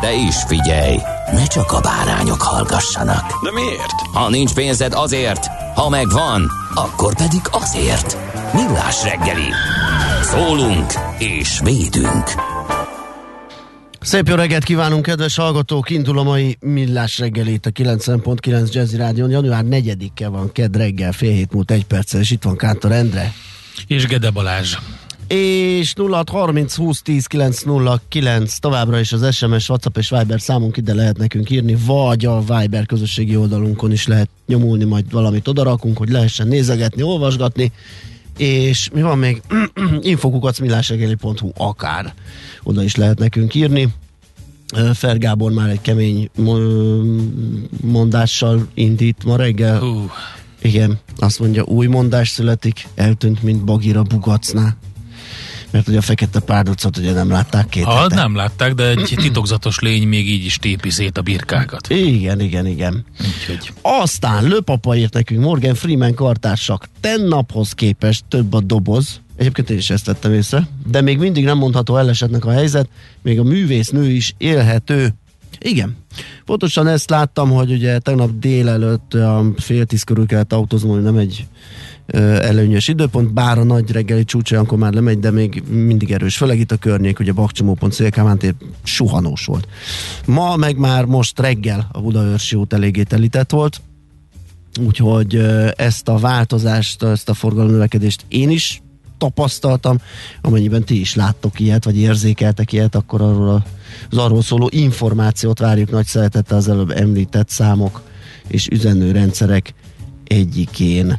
De is figyelj, ne csak a bárányok hallgassanak. De miért? Ha nincs pénzed azért, ha megvan, akkor pedig azért. Millás reggeli. Szólunk és védünk. Szép jó reggelt kívánunk, kedves hallgatók! Indul a mai Millás reggelét a 90.9 Jazzy Rádion. Január 4-e van, kedd reggel, fél hét múlt egy perccel, és itt van Kántor Endre. És Gede Balázs. És 0630 20 10 909 továbbra is az SMS, WhatsApp és Viber számunk ide lehet nekünk írni, vagy a Viber közösségi oldalunkon is lehet nyomulni, majd valamit odarakunk, hogy lehessen nézegetni, olvasgatni, és mi van még? infokukacmillásregeli.hu akár oda is lehet nekünk írni. Fer Gábor már egy kemény mondással indít ma reggel. Hú, Igen, azt mondja, új mondás születik, eltűnt, mint Bagira Bugacnál. Mert hogy a fekete párducot ugye nem látták két ha hete. nem látták, de egy titokzatos lény még így is tépi szét a birkákat. Igen, igen, igen. Úgyhogy Aztán Lőpapa írt nekünk, Morgan Freeman kartársak, tennaphoz képest több a doboz, egyébként én is ezt tettem észre, de még mindig nem mondható elesetnek a helyzet, még a művésznő is élhető. Igen. Pontosan ezt láttam, hogy ugye tegnap délelőtt a fél tíz körül kellett autóznom, hogy nem egy ö, előnyös időpont, bár a nagy reggeli csúcs olyankor már lemegy, de még mindig erős. Főleg itt a környék, ugye Bakcsomópont, Szélkámán tér suhanós volt. Ma meg már most reggel a Budaörsi út eléggé telített volt, úgyhogy ezt a változást, ezt a forgalomnövekedést én is tapasztaltam, amennyiben ti is láttok ilyet, vagy érzékeltek ilyet, akkor arról a, az arról szóló információt várjuk nagy szeretettel az előbb említett számok és üzenőrendszerek egyikén.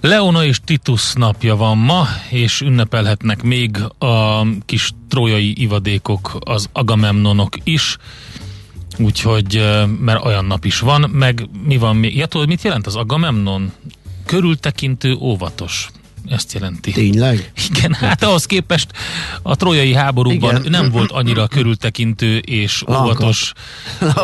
Leona és Titus napja van ma, és ünnepelhetnek még a kis trójai ivadékok, az Agamemnonok is, úgyhogy, mert olyan nap is van, meg mi van még? Ja, tudod, mit jelent az Agamemnon? Körültekintő, óvatos. Ezt jelenti. Tényleg? Igen, hát ahhoz képest a trójai háborúban Igen. nem volt annyira körültekintő és óvatos,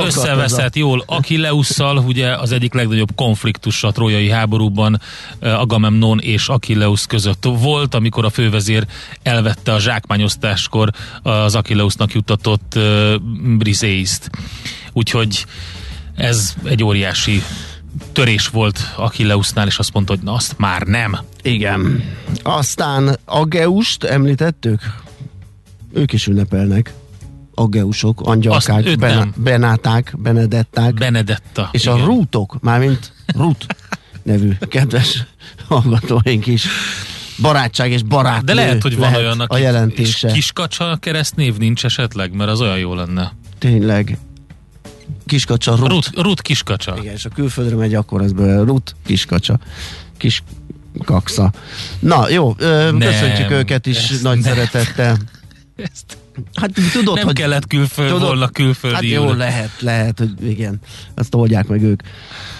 összeveszett jól Achilleusszal, ugye az egyik legnagyobb konfliktus a trójai háborúban eh, Agamemnon és Achilleus között volt, amikor a fővezér elvette a zsákmányosztáskor az Achilleusnak juttatott uh, Briseiszt. Úgyhogy ez egy óriási törés volt Achilleusnál, és azt mondta, hogy na azt már nem. Igen. Aztán Ageust említettük? Ők is ünnepelnek. Ageusok, angyalkák, ben- benáták, benedetták. Benedetta. és igen. a rútok, mármint Rut nevű kedves hallgatóink is. Barátság és barátnő De lehet, hogy van lehet olyan, a jelentése. és kiskacsa keresztnév nincs esetleg, mert az olyan jó lenne. Tényleg. Kiskacsa Rut. Rut, Rut kiskacsa. Igen, és a külföldre megy, akkor ez belőle Rut, kiskacsa. Kis kaksa. Na, jó, ö, Nem, köszöntjük őket is ezt nagy nem. szeretettel. Ezt Hát tudod, nem hogy... kellett külföld tudod- volna külföldi Hát jó, úr. lehet, lehet, hogy igen, azt oldják meg ők.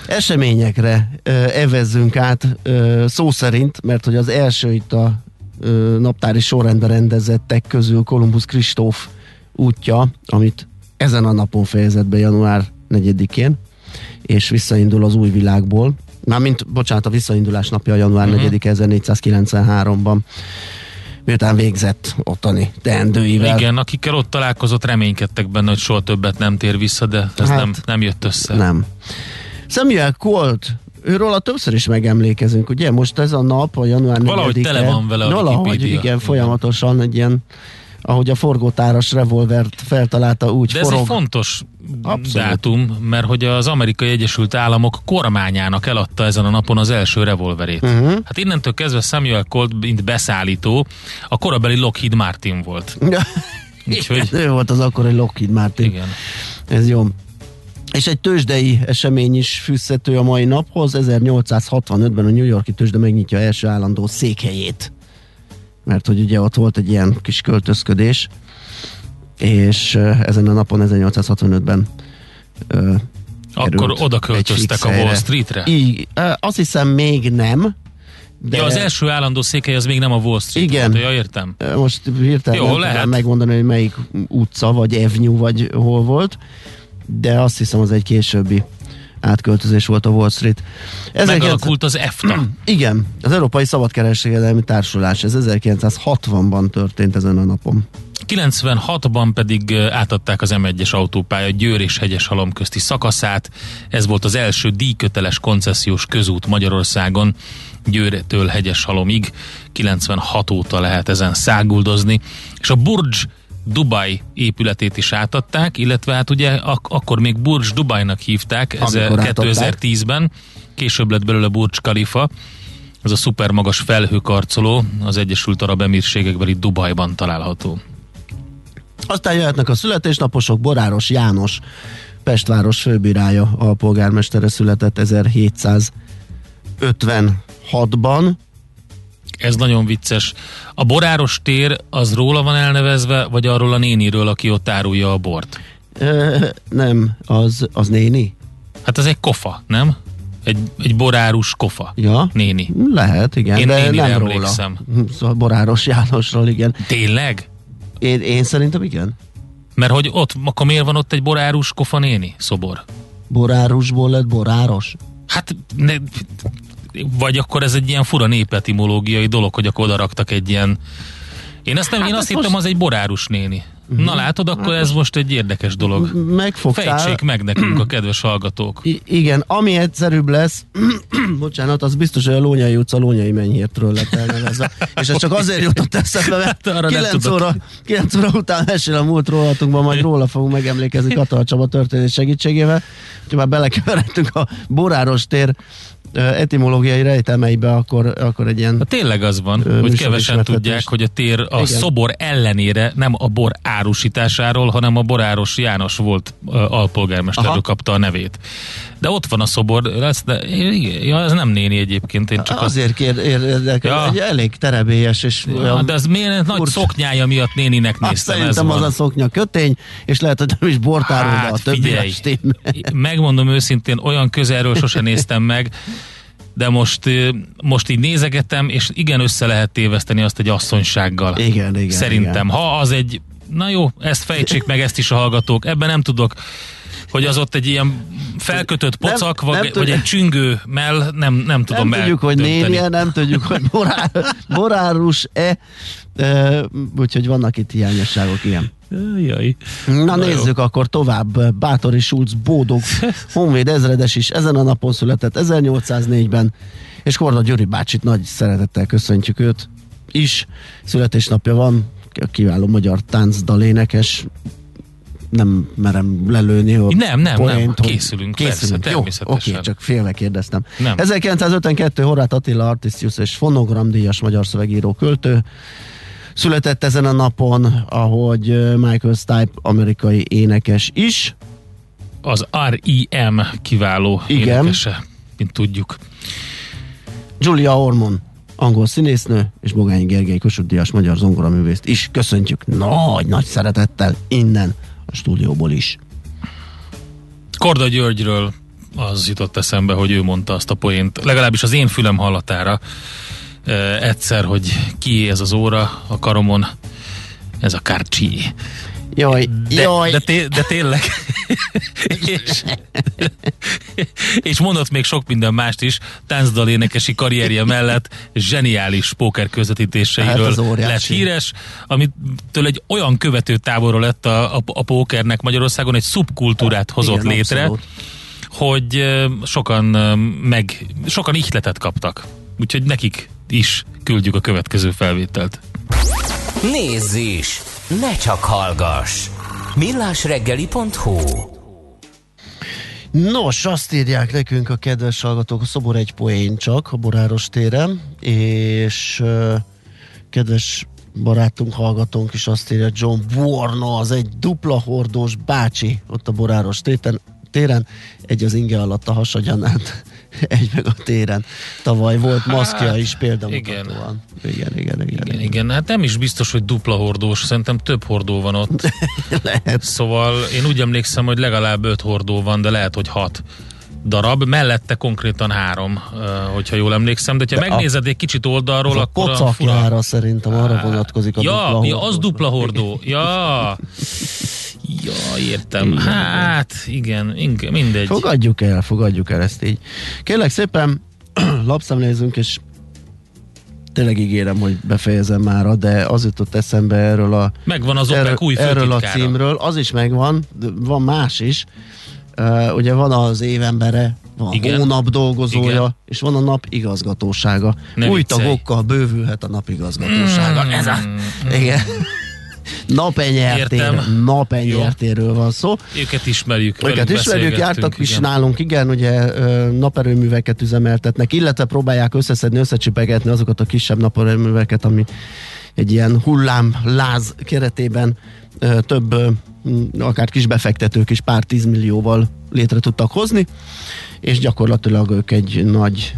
Eseményekre ö, evezzünk át ö, szó szerint, mert hogy az első itt a ö, naptári sorrendben rendezettek közül Kolumbusz Kristóf útja, amit ezen a napon fejezett be január 4-én, és visszaindul az új világból. Mármint, bocsánat, a visszaindulás napja a január uh-huh. 4 1493-ban miután végzett ottani teendőivel. Igen, akikkel ott találkozott, reménykedtek benne, hogy soha többet nem tér vissza, de ez Hát, nem, nem jött össze. Nem. Samuel Colt, őről a többször is megemlékezünk, ugye? Most ez a nap, a január 4 Valahogy tele van vele a Valahogy, Wikipédia. igen, Igen. folyamatosan egy ilyen ahogy a forgótáras revolvert feltalálta, úgy De ez forog. egy fontos Abszolút. dátum, mert hogy az Amerikai Egyesült Államok kormányának eladta ezen a napon az első revolverét. Uh-huh. Hát innentől kezdve Samuel Colt, mint beszállító, a korabeli Lockheed Martin volt. Úgyhogy ő volt az akkor egy Lockheed Martin. igen. Ez jó. És egy tőzsdei esemény is fűzhető a mai naphoz. 1865-ben a New Yorki tőzsde megnyitja első állandó székhelyét. Mert hogy ugye ott volt egy ilyen kis költözködés, és ezen a napon 1865-ben uh, Akkor oda költöztek a Wall Streetre? Így, azt hiszem még nem, de... Ja, az első állandó székely az még nem a Wall Street Igen. volt, ja, értem. Most hirtelen Jó, nem lehet. megmondani, hogy melyik utca, vagy avenue, vagy hol volt, de azt hiszem az egy későbbi átköltözés volt a Wall Street. Megalakult az EFTA. Igen, az Európai Szabadkereskedelmi Társulás, ez 1960-ban történt ezen a napon. 96-ban pedig átadták az M1-es autópálya Győr és Hegyeshalom közti szakaszát. Ez volt az első díjköteles koncesziós közút Magyarországon Győrtől Hegyeshalomig. 96 óta lehet ezen száguldozni. És a Burj Dubai épületét is átadták, illetve hát ugye ak- akkor még Burj Dubainak hívták, ez 2010-ben. Később lett belőle Burj Khalifa. Ez a szuper magas felhőkarcoló az Egyesült Arab Emírségekbeli Dubajban található. Aztán jöhetnek a születésnaposok, Boráros János, Pestváros főbírája, alpolgármestere született 1756-ban. Ez nagyon vicces. A Boráros tér az róla van elnevezve, vagy arról a néniről, aki ott árulja a bort? Nem, az, az néni. Hát ez egy kofa, nem? Egy, egy borárus kofa. Ja. Néni. Lehet, igen. Én de nem emlékszem. róla. Szóval Boráros Jánosról, igen. Tényleg? Én, én szerintem igen. Mert hogy ott, akkor miért van ott egy borárus kofa néni szobor? Borárusból lett boráros? Hát, ne, vagy akkor ez egy ilyen fura népetimológiai dolog, hogy akkor oda raktak egy ilyen... Én azt, nem, hát én azt hittem, most... az egy borárus néni. Uh-huh. Na látod, akkor hát ez most egy érdekes dolog. Megfogtál. Fejtsék meg nekünk a kedves hallgatók. I- igen, ami egyszerűbb lesz, bocsánat, az biztos, hogy a Lónyai utca Lónyai Menyhértről lett elnevezve. És ez csak azért jutott eszembe, mert arra 9 óra, 9 óra után mesél a múlt rólatunkban, majd róla fogunk megemlékezni Katal Csaba történet segítségével. Úgyhogy már belekeveredtünk a Boráros tér etimológiai rejtelmeibe, akkor, akkor egy ilyen... Hát tényleg az van, hogy kevesen tudják, hogy a tér a Igen. szobor ellenére nem a bor árusításáról, hanem a boráros János volt alpolgármesterről kapta a nevét. De ott van a szobor, lesz, de ja, ez nem néni egyébként. Én csak Azért kér, érdekel, ja. egy elég terebélyes. És ja, de ez miért nagy szoknyája miatt néninek néztem. Szerintem az a szoknya kötény, és lehet, hogy nem is bortárul, hát, a többi Megmondom őszintén, olyan közelről sose néztem meg, de most, most így nézegetem, és igen össze lehet téveszteni azt egy asszonysággal. Igen, igen. Szerintem. Igen. Ha az egy, na jó, ezt fejtsék meg, ezt is a hallgatók. Ebben nem tudok hogy az ott egy ilyen felkötött pocak, nem, vagy, nem vagy egy csüngő mell, nem, nem tudom Nem tudjuk, hogy nénie, nem tudjuk, hogy borár, borárus-e, úgyhogy vannak itt hiányosságok, igen. Jaj. Na, Na nézzük jó. akkor tovább. Bátori Schulz Bódog, Honvéd ezredes is ezen a napon született 1804-ben, és Korda Gyuri bácsit nagy szeretettel köszöntjük őt is. Születésnapja van, kiváló magyar táncdalénekes, nem merem lelőni. A nem, nem, poént, nem, készülünk, készülünk. Persze, természetesen. Oké, okay, csak félve kérdeztem. Nem. 1952 Horváth Attila Artisius és fonogramdíjas magyar szövegíró költő. Született ezen a napon, ahogy Michael Stipe, amerikai énekes is. Az R.I.M. kiváló Igen. énekese, mint tudjuk. Julia Ormond, angol színésznő, és Bogányi Gergely Kossuth Díjas magyar zongoraművészt is köszöntjük nagy, nagy szeretettel innen a stúdióból is. Korda Györgyről az jutott eszembe, hogy ő mondta azt a poént, legalábbis az én fülem hallatára egyszer, hogy ki ez az óra a karomon, ez a Kárcsi. Jaj, de, jaj. De, té- de tényleg. és, és mondott még sok minden mást is, táncdal énekesi karrierje mellett zseniális póker közvetítéseiről hát lett híres, amitől egy olyan követő távolról lett a, a, a pókernek Magyarországon, egy szubkultúrát hozott Igen, létre, abszolút. hogy sokan meg, sokan ihletet kaptak. Úgyhogy nekik is küldjük a következő felvételt. Nézz is! Ne csak hallgass! millásreggeli.hu Nos, azt írják nekünk a kedves hallgatók, a szobor egy poén csak a Boráros téren, és uh, kedves barátunk, hallgatónk is azt írja, John Warno, az egy dupla hordós bácsi ott a Boráros téten, téren, egy az inge alatt a hasagyanát, egy meg a téren. Tavaly volt maszkja Hát, is példamutatóan. Igen. Igen, igen, igen. Igen, igen, hát nem is biztos, hogy dupla hordós, szerintem több hordó van ott. Lehet. Szóval én úgy emlékszem, hogy legalább öt hordó van, de lehet, hogy hat darab, mellette konkrétan három, hogyha jól emlékszem, de ha De a- megnézed egy kicsit oldalról, a akkor a kocakjára szerintem arra vonatkozik a ja, dupla ja, az dupla hordó. Ja, ja, értem. Igen, Hát, igen, igen mindegy. Fogadjuk el, fogadjuk el ezt így. Kérlek szépen, lapszemlézünk, és tényleg ígérem, hogy befejezem mára, de az jutott eszembe erről a, Megvan az OPEC új erről a címről, az is megvan, van más is. Uh, ugye van az évembere, van Igen. a hónap dolgozója, Igen. és van a nap igazgatósága. Ne Új viccelj. tagokkal bővülhet a nap igazgatósága. Mm. Ez a, igen. Napenyertér, Értem. napenyertérről van szó. Őket ismerjük. Őket ismerjük, jártak is igen. nálunk, igen, ugye naperőműveket üzemeltetnek, illetve próbálják összeszedni, összecsipegetni azokat a kisebb naperőműveket, ami egy ilyen hullám láz keretében több, akár kis befektetők is pár tízmillióval létre tudtak hozni, és gyakorlatilag ők egy nagy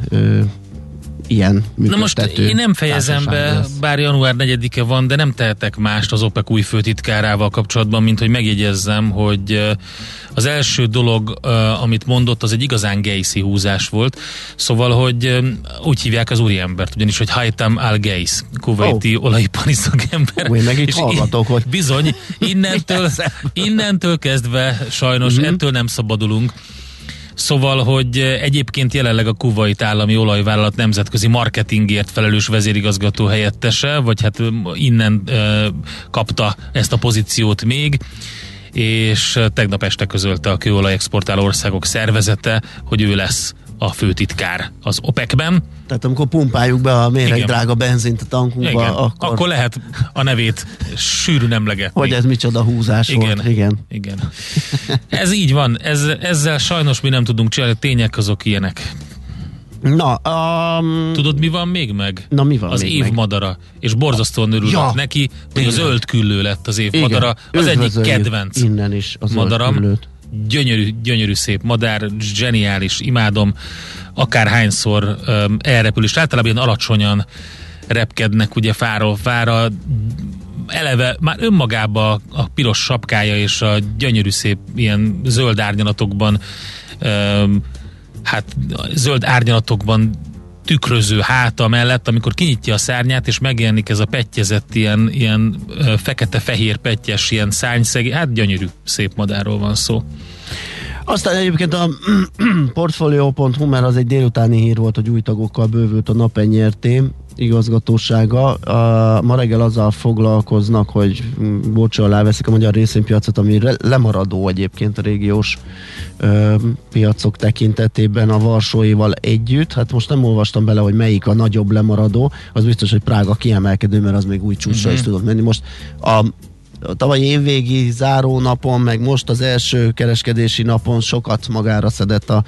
ilyen Na most én nem fejezem be, lesz. bár január 4-e van, de nem tehetek mást az OPEC új főtitkárával kapcsolatban, mint hogy megjegyezzem, hogy az első dolog, amit mondott, az egy igazán Gacy húzás volt. Szóval, hogy úgy hívják az úriembert, ugyanis, hogy Haitam al-Gais, kuwaiti oh. olajipari szakember. Én meg itt És hallgatok, hogy- Bizony, innentől, innentől kezdve sajnos Mhm. mm-hmm. ettől nem szabadulunk. Szóval, hogy eh, egyébként jelenleg a Kuwait állami olajvállalat nemzetközi marketingért felelős vezérigazgató helyettese, vagy hát ö, innen ö, kapta ezt a pozíciót még, és eh, tegnap este közölte a kőolaj exportáló országok szervezete, hogy ő lesz a főtitkár az OPEC-ben. Tehát amikor pumpáljuk be a méreg Igen. drága benzint a tankunkba, Igen, akkor, akkor... lehet a nevét sűrűn emlegetni. hogy ez micsoda húzás Igen. volt. Igen. Igen. Ez így van, ez, ezzel sajnos mi nem tudunk csinálni, a tények azok ilyenek. Na, um, Tudod, mi van még meg? Na, mi van az még év meg? madara. És borzasztóan örülök Ja, neki, hogy a tényleg. zöld küllő lett az év igen, madara. Az egyik kedvenc Innen is az madaram. madaram. Gyönyörű, gyönyörű szép madár, zseniális, imádom. Akárhányszor um, elrepül, és általában ilyen alacsonyan repkednek ugye fáról fára. Eleve már önmagában a piros sapkája és a gyönyörű szép ilyen zöld árnyalatokban um, hát zöld árnyalatokban tükröző háta mellett, amikor kinyitja a szárnyát, és megjelenik ez a pettyezett ilyen, ilyen fekete-fehér pettyes, ilyen szányszegi, hát gyönyörű szép madárról van szó. Aztán egyébként a portfolio.hu, mert az egy délutáni hír volt, hogy új tagokkal bővült a napenyerté igazgatósága. A, ma reggel azzal foglalkoznak, hogy mm, bocsó alá veszik a magyar részvénypiacot, ami re- lemaradó egyébként a régiós ö, piacok tekintetében a Varsóival együtt. Hát most nem olvastam bele, hogy melyik a nagyobb lemaradó. Az biztos, hogy Prága kiemelkedő, mert az még új csúcsra Mhm. is tudott menni. Most a a tavalyi évvégi záró napon, meg most az első kereskedési napon sokat magára szedett a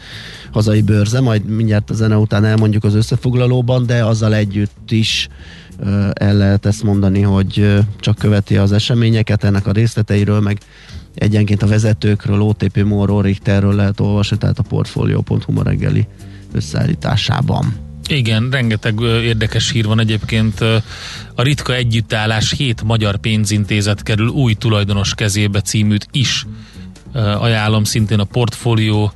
hazai bőrze, majd mindjárt a zene után elmondjuk az összefoglalóban, de azzal együtt is el lehet ezt mondani, hogy csak követi az eseményeket, ennek a részleteiről, meg egyenként a vezetőkről, OTP Moro Richterről lehet olvasni, tehát a Portfolio.hu ma reggeli összeállításában. Igen, rengeteg érdekes hír van egyébként. A ritka együttállás hét magyar pénzintézet kerül új tulajdonos kezébe címűt is ajánlom szintén a portfólió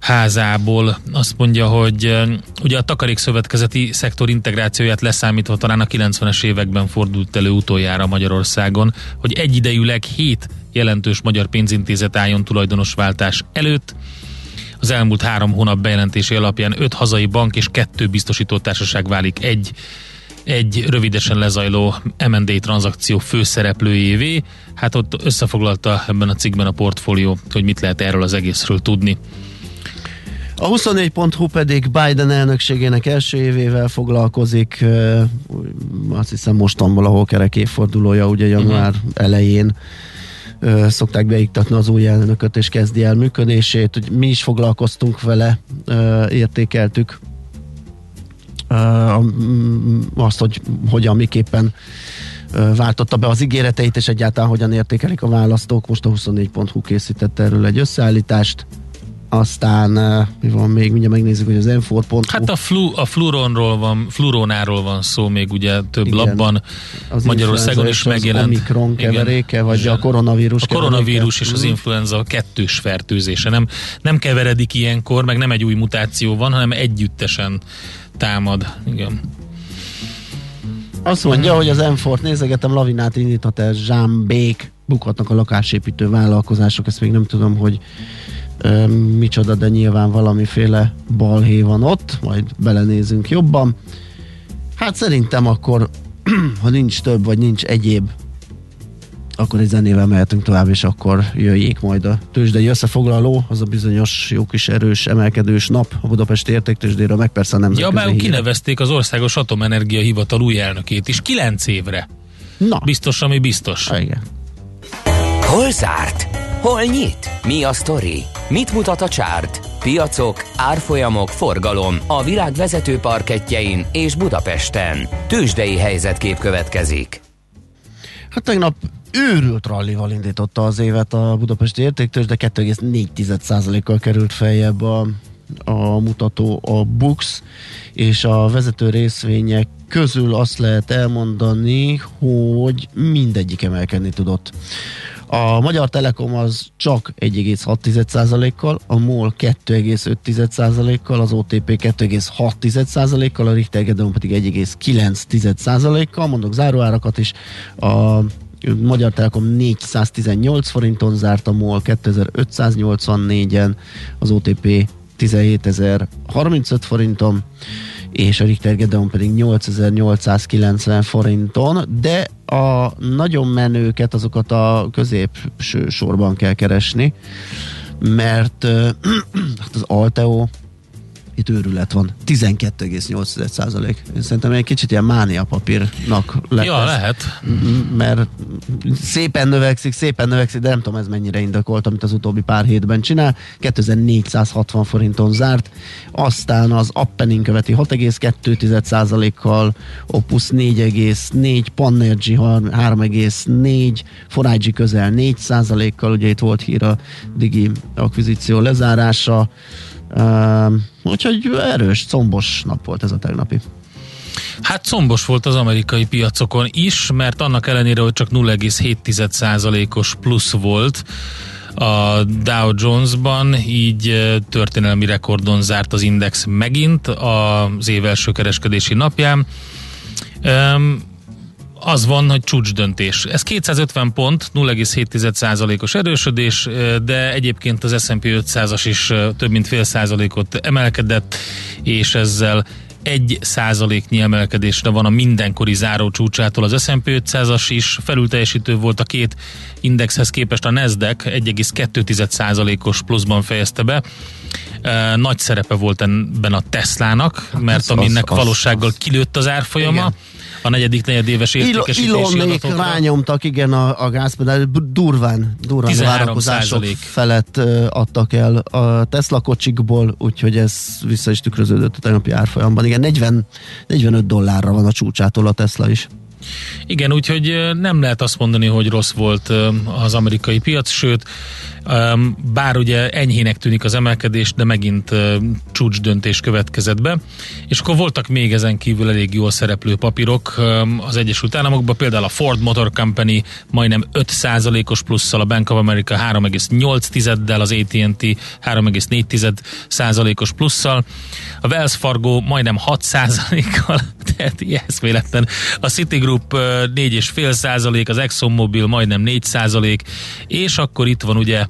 házából azt mondja, hogy ugye a takarékszövetkezeti szektor integrációját leszámítva talán a 90-es években fordult elő utoljára Magyarországon, hogy egyidejűleg hét jelentős magyar pénzintézet álljon tulajdonosváltás előtt. Az elmúlt három hónap bejelentési alapján öt hazai bank és kettő biztosítótársaság válik egy egy rövidesen lezajló M&A tranzakció főszereplőjévé. Hát ott összefoglalta ebben a cikkben a portfólió, hogy mit lehet erről az egészről tudni. A 24.hu pedig Biden elnökségének első évével foglalkozik, azt hiszem mostan valahol kerek évfordulója, ugye január uh-huh. elején szokták beiktatni az új elnököt, és kezdi el működését. Hogy mi is foglalkoztunk vele, értékeltük azt, hogy hogyan, miképpen váltotta be az ígéreteit, és egyáltalán hogyan értékelik a választók. Most a 24.hu készített erről egy összeállítást. Aztán mi van még, mindjárt megnézzük, hogy az m Hát a, flu, a fluronról van, fluronáról van szó még ugye több Igen, labban. Az Magyarországon is megjelent. Az Omikron keveréke, vagy a koronavírus A koronavírus keveréke. és az mhm. influenza kettős fertőzése. Nem, nem keveredik ilyenkor, meg nem egy új mutáció van, hanem együttesen támad. Igen. Azt mondja, hogy az M-Fort nézegetem, lavinát indíthat el Zsámbék, bukhatnak a lakásépítő vállalkozások, ezt még nem tudom, hogy ö, micsoda, de nyilván valamiféle balhé van ott, majd belenézünk jobban. Hát szerintem akkor, ha nincs több, vagy nincs egyéb akkor egy zenével mehetünk tovább, és akkor jöjjék majd a tőzsdei összefoglaló, az a bizonyos jó kis erős emelkedős nap a Budapesti értéktőzsdéről, meg persze nem. Ja, már kinevezték az Országos Atomenergia Hivatal új elnökét is, kilenc évre. Na. Biztos, ami biztos. Ha, igen. Hol zárt? Hol nyit? Mi a sztori? Mit mutat a csárt? Piacok, árfolyamok, forgalom a világ vezető parketjein és Budapesten. Tőzsdei helyzetkép következik. Hát tegnap őrült rallival indította az évet a Budapesti értéktős, de 2,4%-kal került feljebb a, a mutató a Bux, és a vezető részvények közül azt lehet elmondani, hogy mindegyik emelkedni tudott. A Magyar Telekom az csak 1,6%-kal, a MOL 2,5%-kal, az OTP 2,6%-kal, a Richter Gedeon pedig 1,9%-kal, mondok záróárakat is, a Magyar Telekom 418 forinton zárt, a MOL 2584-en, az OTP 17.035 forinton, és a Richter Gedeon pedig 8890 forinton, de a nagyon menőket, azokat a középső sorban kell keresni, mert hát az Alteo itt őrület van. 12,8 százalék. Én szerintem egy kicsit ilyen mánia papírnak lett. Ja, ez, lehet. Mert szépen növekszik, szépen növekszik, de nem tudom ez mennyire indokolt, amit az utóbbi pár hétben csinál. 2460 forinton zárt. Aztán az Appenin követi 6,2 százalékkal, Opus 4,4, Panergy 3,4, Forage közel 4 százalékkal, ugye itt volt hír a Digi akvizíció lezárása, Uh, úgyhogy erős, combos nap volt ez a tegnapi. Hát combos volt az amerikai piacokon is, mert annak ellenére, hogy csak 0,7%-os plusz volt a Dow Jones-ban, így történelmi rekordon zárt az index megint az év első kereskedési napján. Um, az van, hogy csúcs döntés. Ez 250 pont, 0,7%-os erősödés, de egyébként az S&P 500-as is több mint fél százalékot emelkedett, és ezzel egy százaléknyi emelkedésre van a mindenkori záró csúcsától. Az S&P 500-as is felülteljesítő volt a két indexhez képest a Nasdaq 1,2 százalékos pluszban fejezte be. Nagy szerepe volt ebben a Teslának, hát mert aminek valósággal kilőtt az árfolyama. Igen a negyedik negyedéves értékesítési Ilonnék rányomtak, igen, a, a gázpedál, durván, durván várakozások felett uh, adtak el a Tesla kocsikból, úgyhogy ez vissza is tükröződött a tegnapi árfolyamban. Igen, 40, 45 dollárra van a csúcsától a Tesla is. Igen, úgyhogy nem lehet azt mondani, hogy rossz volt az amerikai piac, sőt, bár ugye enyhének tűnik az emelkedés, de megint csúcs döntés következett be. És akkor voltak még ezen kívül elég jól szereplő papírok az Egyesült Államokban, például a Ford Motor Company majdnem 5%-os plusszal, a Bank of America 3,8-del, az AT&T 3,4%-os plusszal, a Wells Fargo majdnem 6%-kal, tehát eszméletlen. A Citigroup 4,5%, az ExxonMobil majdnem 4%, és akkor itt van ugye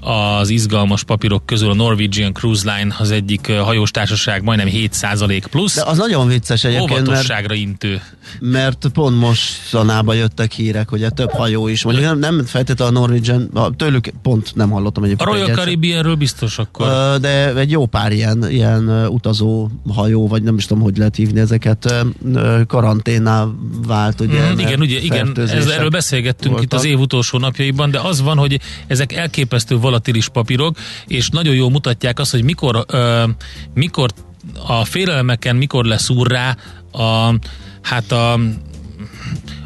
az izgalmas papírok közül a Norwegian Cruise Line az egyik hajós társaság majdnem 7% plusz. De az nagyon vicces egyébként, mert, intő. Mert pont mostanában jöttek hírek, hogy több hajó is, mondjuk nem, nem feltétlenül a Norwegian, tőlük pont nem hallottam egyébként. A Royal Caribbeanről biztos akkor. De egy jó pár ilyen, ilyen utazó hajó, vagy nem is tudom, hogy lehet hívni ezeket, karanténná vált, ugye. Mm, igen, ugye, igen, ez, erről beszélgettünk voltak. itt az év utolsó napjaiban, de az van, hogy ezek elképesztő volatilis papírok, és nagyon jól mutatják azt, hogy mikor, uh, mikor a félelmeken mikor lesz úrrá a, hát a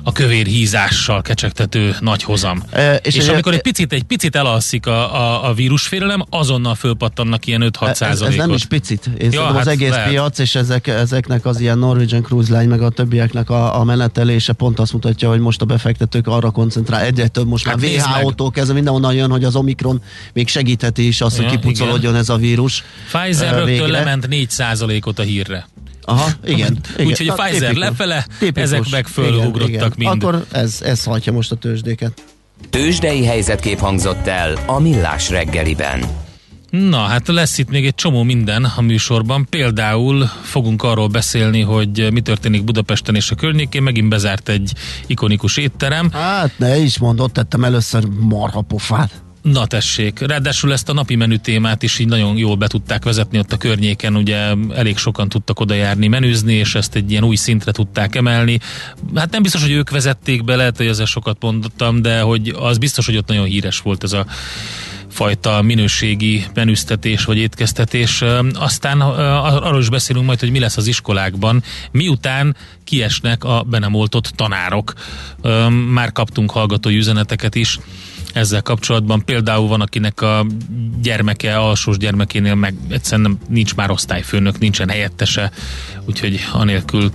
a kövér hízással kecsegtető nagy hozam. E, és, és amikor egy picit, egy picit elalszik a, a, a vírusfélelem, azonnal fölpattannak ilyen 5-6 ez, százalékot. ez nem is picit. Én ja, hát az egész lehet. piac, és ezek, ezeknek az ilyen Norwegian Cruise Line, meg a többieknek a, a menetelése pont azt mutatja, hogy most a befektetők arra koncentrál. Egyre több most hát már WHO-tól kezdve mindenhonnan jön, hogy az Omikron még segítheti is azt, ja, hogy kipucolódjon ez a vírus. Pfizer rögtön lement 4 százalékot a hírre. Aha, igen. igen. Úgyhogy a Pfizer tipikus, lefele, tipikus, ezek meg fölugrottak mind. Akkor ez, ez hajtja most a tőzsdéket. Tőzsdei helyzetkép hangzott el a Millás reggeliben. Na, hát lesz itt még egy csomó minden a műsorban. Például fogunk arról beszélni, hogy mi történik Budapesten és a környékén. Megint bezárt egy ikonikus étterem. Hát ne is mondott, tettem először marhapofát. Na tessék, ráadásul ezt a napi menü témát is így nagyon jól be tudták vezetni ott a környéken, ugye elég sokan tudtak oda járni, menüzni, és ezt egy ilyen új szintre tudták emelni. Hát nem biztos, hogy ők vezették be, lehet, hogy ezzel sokat mondtam, de hogy az biztos, hogy ott nagyon híres volt ez a fajta minőségi menüztetés vagy étkeztetés. Aztán arról is beszélünk majd, hogy mi lesz az iskolákban, miután kiesnek a be nem oltott tanárok. Már kaptunk hallgatói üzeneteket is ezzel kapcsolatban. Például van, akinek a gyermeke, alsós gyermekénél meg egyszerűen nem, nincs már osztályfőnök, nincsen helyettese, úgyhogy anélkül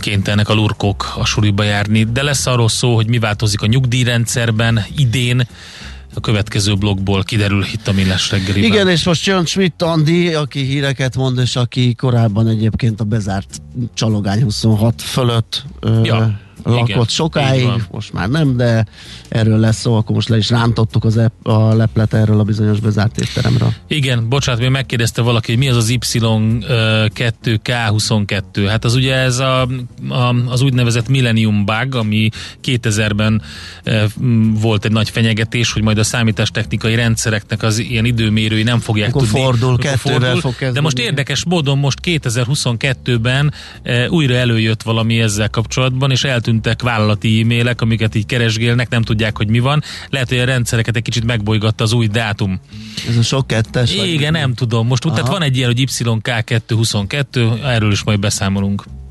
kénytelenek a lurkok a suliba járni. De lesz arról szó, hogy mi változik a nyugdíjrendszerben idén, a következő blogból kiderül itt a Millás reggeliben. Igen, és most jön Schmidt Andi, aki híreket mond, és aki korábban egyébként a bezárt Csalogány 26 fölött ja lakott Igen, sokáig, most már nem, de erről lesz szó, akkor most le is rántottuk az ep, a leplet erről a bizonyos bezárt étteremről. Igen, bocsánat, még megkérdezte valaki, hogy mi az az Y2K22. Hát az ugye ez a, a, az úgynevezett Millennium Bug, ami 2000-ben e, volt egy nagy fenyegetés, hogy majd a számítástechnikai rendszereknek az ilyen időmérői nem fogják akkor tudni. Fordul, kettővel fog kezdeni. De most érdekes módon most 2022-ben e, újra előjött valami ezzel kapcsolatban, és eltűnt eltűntek vállalati e-mailek, amiket így keresgélnek, nem tudják, hogy mi van. Lehet, hogy a rendszereket egy kicsit megbolygatta az új dátum. Ez a sok kettes? Igen, nem tudom. Most Aha. tehát van egy ilyen, hogy YK222, erről is majd beszámolunk.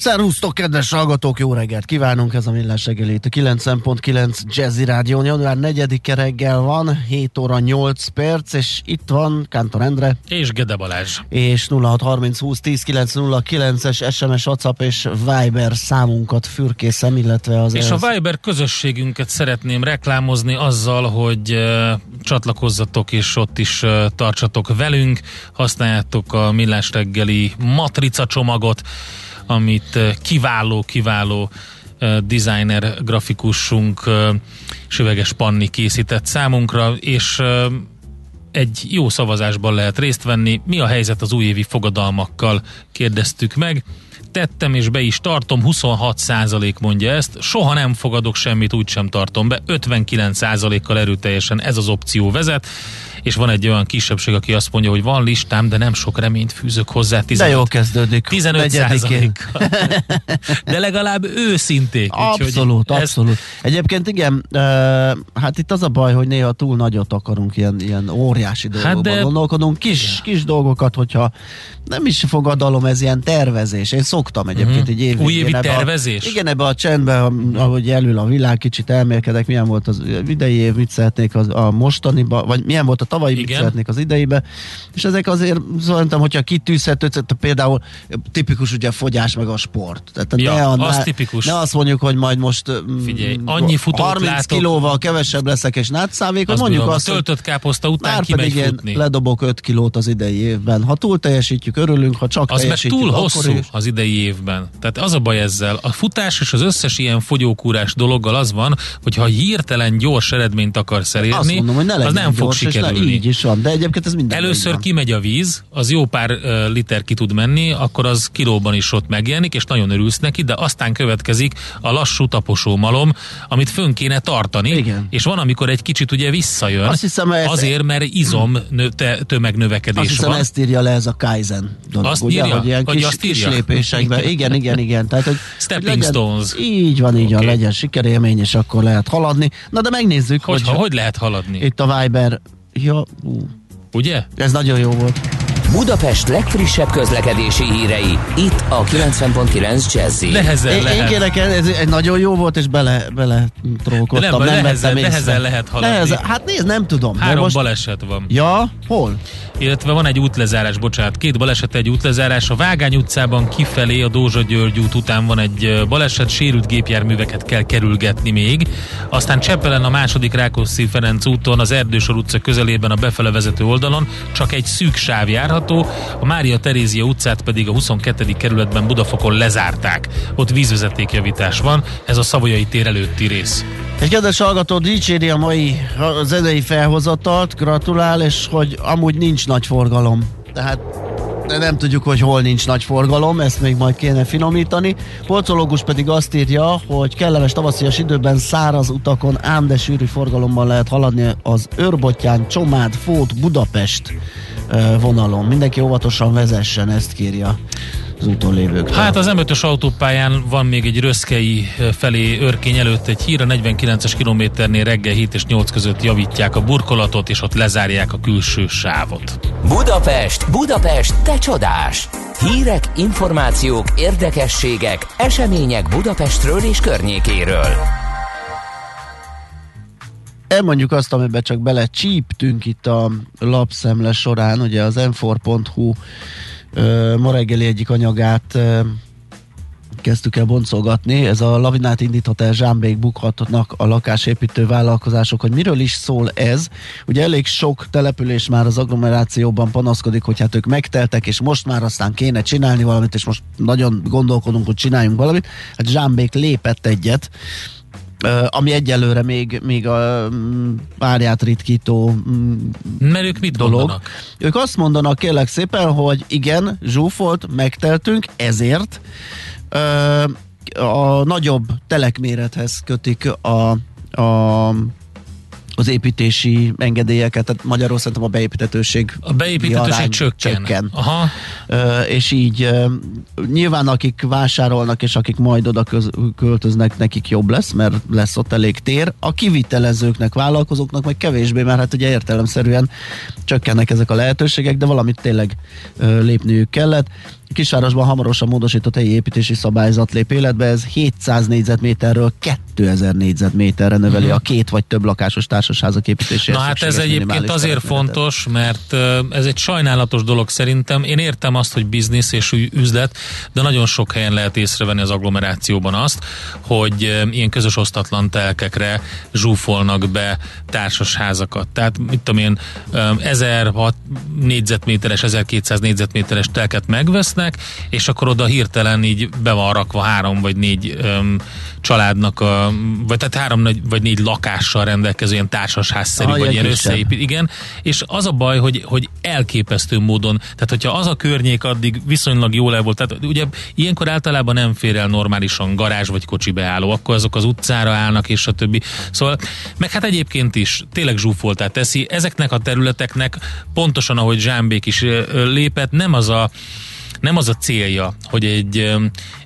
Szerusztok, kedves hallgatók, jó reggelt kívánunk, ez a Millás reggelét. A 90.9 Jazzy Rádió, január 4 reggel van, 7 óra 8 perc, és itt van Kántor Endre. És Gede Balázs. És 0630 20 10 es SMS, WhatsApp és Viber számunkat fürkészem, illetve az... És ez... a Viber közösségünket szeretném reklámozni azzal, hogy uh, csatlakozzatok és ott is uh, tartsatok velünk, használjátok a Millás reggeli matrica csomagot, amit kiváló-kiváló designer grafikusunk Süveges Panni készített számunkra, és egy jó szavazásban lehet részt venni. Mi a helyzet az újévi fogadalmakkal? Kérdeztük meg. Tettem és be is tartom, 26% mondja ezt. Soha nem fogadok semmit, úgysem tartom be. 59 kal erőteljesen ez az opció vezet és van egy olyan kisebbség, aki azt mondja, hogy van listám, de nem sok reményt fűzök hozzá. 15, de jó kezdődik. 15 De legalább őszinték. Abszolút, ezt... abszolút. Egyébként igen, uh, hát itt az a baj, hogy néha túl nagyot akarunk, ilyen, ilyen óriási dolgokban hát de... gondolkodunk, kis, kis dolgokat, hogyha nem is fogadalom, ez ilyen tervezés. Én szoktam egyébként uh-huh. egy év Újévi tervezés? A, igen, ebbe a csendben, ahogy elül a világ, kicsit elmélkedek, milyen volt az idei év, mit szeretnék az, a mostaniba, vagy milyen volt a tavalyi mit Igen. szeretnék az ideibe, és ezek azért szerintem, hogyha kitűzhető, például tipikus ugye a fogyás meg a sport. Tehát Ja, ne, a, az ne, tipikus. ne azt mondjuk, hogy majd most mm, Figyelj, annyi futót 30 látok- kilóval kevesebb leszek és nátszávég, hogy Azt mondjuk azt, a töltött káposzta után már pedig én futni. ledobok 5 kilót az idei évben. Ha túl teljesítjük, örülünk, ha csak Az teljesítjük, túl hosszú is. az idei évben. Tehát az a baj ezzel. A futás és az összes ilyen fogyókúrás dologgal az van, hogy ha hirtelen gyors eredményt akarsz elérni, Azt mondom, hogy ne az nem fog gyors, sikerülni. így is van, de egyébként ez minden Először van. kimegy a víz, az jó pár liter ki tud menni, akkor az kilóban is ott megjelenik, és nagyon örülsz neki, de aztán következik a lassú taposó malom, amit fönn kéne tartani, Igen. és van, amikor egy kicsit ugye visszajön, Azt hiszem, ez- azért, mert izom nö, te, tömegnövekedés Azt hiszem, van. ezt írja le ez a Kaizen dolog, Azt ugye, írja? hogy ilyen Vagy kis, azt kis írja? lépésekben. Igen, igen, igen. Tehát, hogy Stepping hogy legyen, stones. Így van, így van, Oké. legyen sikerélmény, és akkor lehet haladni. Na de megnézzük, Hogy, hogy, hogy lehet haladni? itt a Viber, ja, ú, Ugye? ez nagyon jó volt. Budapest legfrissebb közlekedési hírei, itt a 90.9 jazz Nehezen Én, én lehet. kérek, el, ez egy nagyon jó volt, és bele, bele trókoltam, De nem, nem, nehezen- nehezen lehet haladni. Nehezen, hát nézd, nem tudom. Három most, baleset van. Ja, hol? Illetve van egy útlezárás, bocsánat, két baleset, egy útlezárás. A Vágány utcában kifelé a Dózsa György út után van egy baleset, sérült gépjárműveket kell kerülgetni még. Aztán Csepelen a második Rákóczi Ferenc úton, az Erdősor utca közelében a befele vezető oldalon csak egy szűk sáv járható, a Mária Terézia utcát pedig a 22. kerületben Budafokon lezárták. Ott vízvezetékjavítás van, ez a Szavolyai tér előtti rész. Egy kedves hallgató dicséri a mai zenei felhozatalt, gratulál, és hogy amúgy nincs nagy forgalom. Tehát nem tudjuk, hogy hol nincs nagy forgalom, ezt még majd kéne finomítani. Polcológus pedig azt írja, hogy kellemes tavaszias időben száraz utakon ám de sűrű forgalommal lehet haladni az Őrbottyán, Csomád, Fót, Budapest ö, vonalon. Mindenki óvatosan vezessen, ezt kérja az úton lévők. Hát az M5-ös autópályán van még egy röszkei felé örkény előtt egy hír, a 49-es kilométernél reggel 7 és 8 között javítják a burkolatot, és ott lezárják a külső sávot. Budapest, Budapest, te csodás! Hírek, információk, érdekességek, események Budapestről és környékéről. elmondjuk azt, amiben csak bele csíptünk itt a lapszemle során, ugye az m4.hu ö, ma reggeli egyik anyagát kezdtük el boncolgatni. Ez a lavinát indíthat el, zsámbék bukhatnak a lakásépítő vállalkozások, hogy miről is szól ez. Ugye elég sok település már az agglomerációban panaszkodik, hogy hát ők megteltek, és most már aztán kéne csinálni valamit, és most nagyon gondolkodunk, hogy csináljunk valamit. Hát zsámbék lépett egyet, ami egyelőre még, még a mm, párját ritkító mm, Mert ők mit dolog. mondanak? Ők azt mondanak kérlek szépen, hogy igen, zsúfolt, megteltünk, ezért a nagyobb telekmérethez kötik a, a az építési engedélyeket, tehát magyarul szerintem a beépítetőség A beépítetőség csökken. csökken. Aha. Ö, és így ö, nyilván akik vásárolnak és akik majd oda köz, költöznek, nekik jobb lesz, mert lesz ott elég tér. A kivitelezőknek, vállalkozóknak meg kevésbé, mert hát ugye értelemszerűen csökkennek ezek a lehetőségek, de valamit tényleg ö, lépniük kellett. Kisvárosban hamarosan módosított helyi építési szabályzat lép életbe, ez 700 négyzetméterről 2000 négyzetméterre növeli Mhm. a két vagy több lakásos társasházak építéséhez. Na hát ez egyébként azért fontos, mert ez egy sajnálatos dolog szerintem. Én értem azt, hogy biznisz és üzlet, de nagyon sok helyen lehet észrevenni az agglomerációban azt, hogy ilyen közös osztatlan telkekre zsúfolnak be társasházakat. Tehát mit tudom én, ö, 1006 négyzetméteres, 1200 négyzetméteres telket megvesznek, és akkor oda hirtelen így be van rakva három vagy négy öm, családnak, a, vagy tehát három nagy- vagy négy lakással rendelkező ilyen társasházszerű, Ah, vagy ilyen összeépít. Igen, és az a baj, hogy, hogy elképesztő módon, tehát hogyha az a környék addig viszonylag jól el volt, tehát ugye ilyenkor általában nem fér el normálisan garázs vagy kocsi beálló, akkor azok az utcára állnak, és a többi. Szóval, meg hát egyébként is tényleg zsúfoltá teszi. Ezeknek a területeknek pontosan ahogy Zsámbék is lépett, nem az a nem az a célja, hogy egy,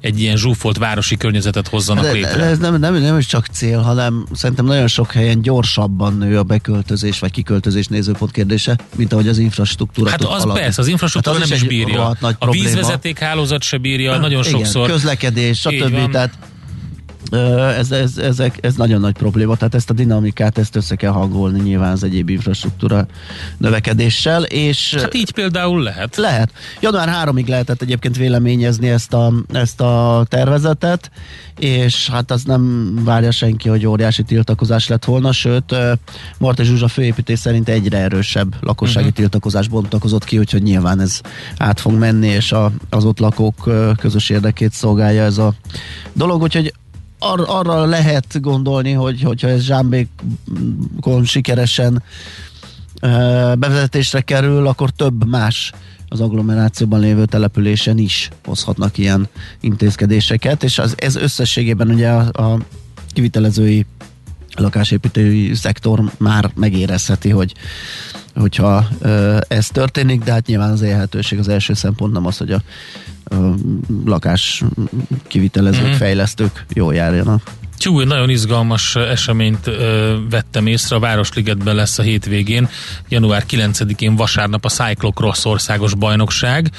egy ilyen zsúfolt városi környezetet hozzanak De, létre. de ez nem, nem, nem is csak cél, hanem szerintem nagyon sok helyen gyorsabban nő a beköltözés vagy kiköltözés nézőpont kérdése, mint ahogy az infrastruktúra Hát az haladni. persze, az infrastruktúra Hát az nem is is bírja. nagy A probléma. vízvezeték hálózat se bírja, nagyon Igen, sokszor. közlekedés, stb. Tehát ez, ez, ezek, ez nagyon nagy probléma, tehát ezt a dinamikát, ezt össze kell hangolni nyilván az egyéb infrastruktúra növekedéssel, és... Hát így például lehet. Lehet. Január 3-ig lehetett egyébként véleményezni ezt a, ezt a tervezetet, és hát az nem várja senki, hogy óriási tiltakozás lett volna, sőt, Marta Zsuzsa főépítés szerint egyre erősebb lakossági uh-huh. tiltakozás bontakozott ki, úgyhogy nyilván ez át fog menni, és a, az ott lakók közös érdekét szolgálja ez a dolog, úgyhogy ar- arra lehet gondolni, hogy hogyha ez Zsámbékon sikeresen bevezetésre kerül, akkor több más az agglomerációban lévő településen is hozhatnak ilyen intézkedéseket, és az, ez összességében ugye a, a kivitelezői lakásépítői szektor már megérezheti, hogy hogyha ez történik, de hát nyilván az élhetőség az első szempont nem az, hogy a lakás kivitelezők, mm-hmm. fejlesztők jól járjanak. Tyú, nagyon izgalmas eseményt ö, vettem észre, a Városligetben lesz a hétvégén, január 9-én vasárnap a Cyclocross országos bajnokság,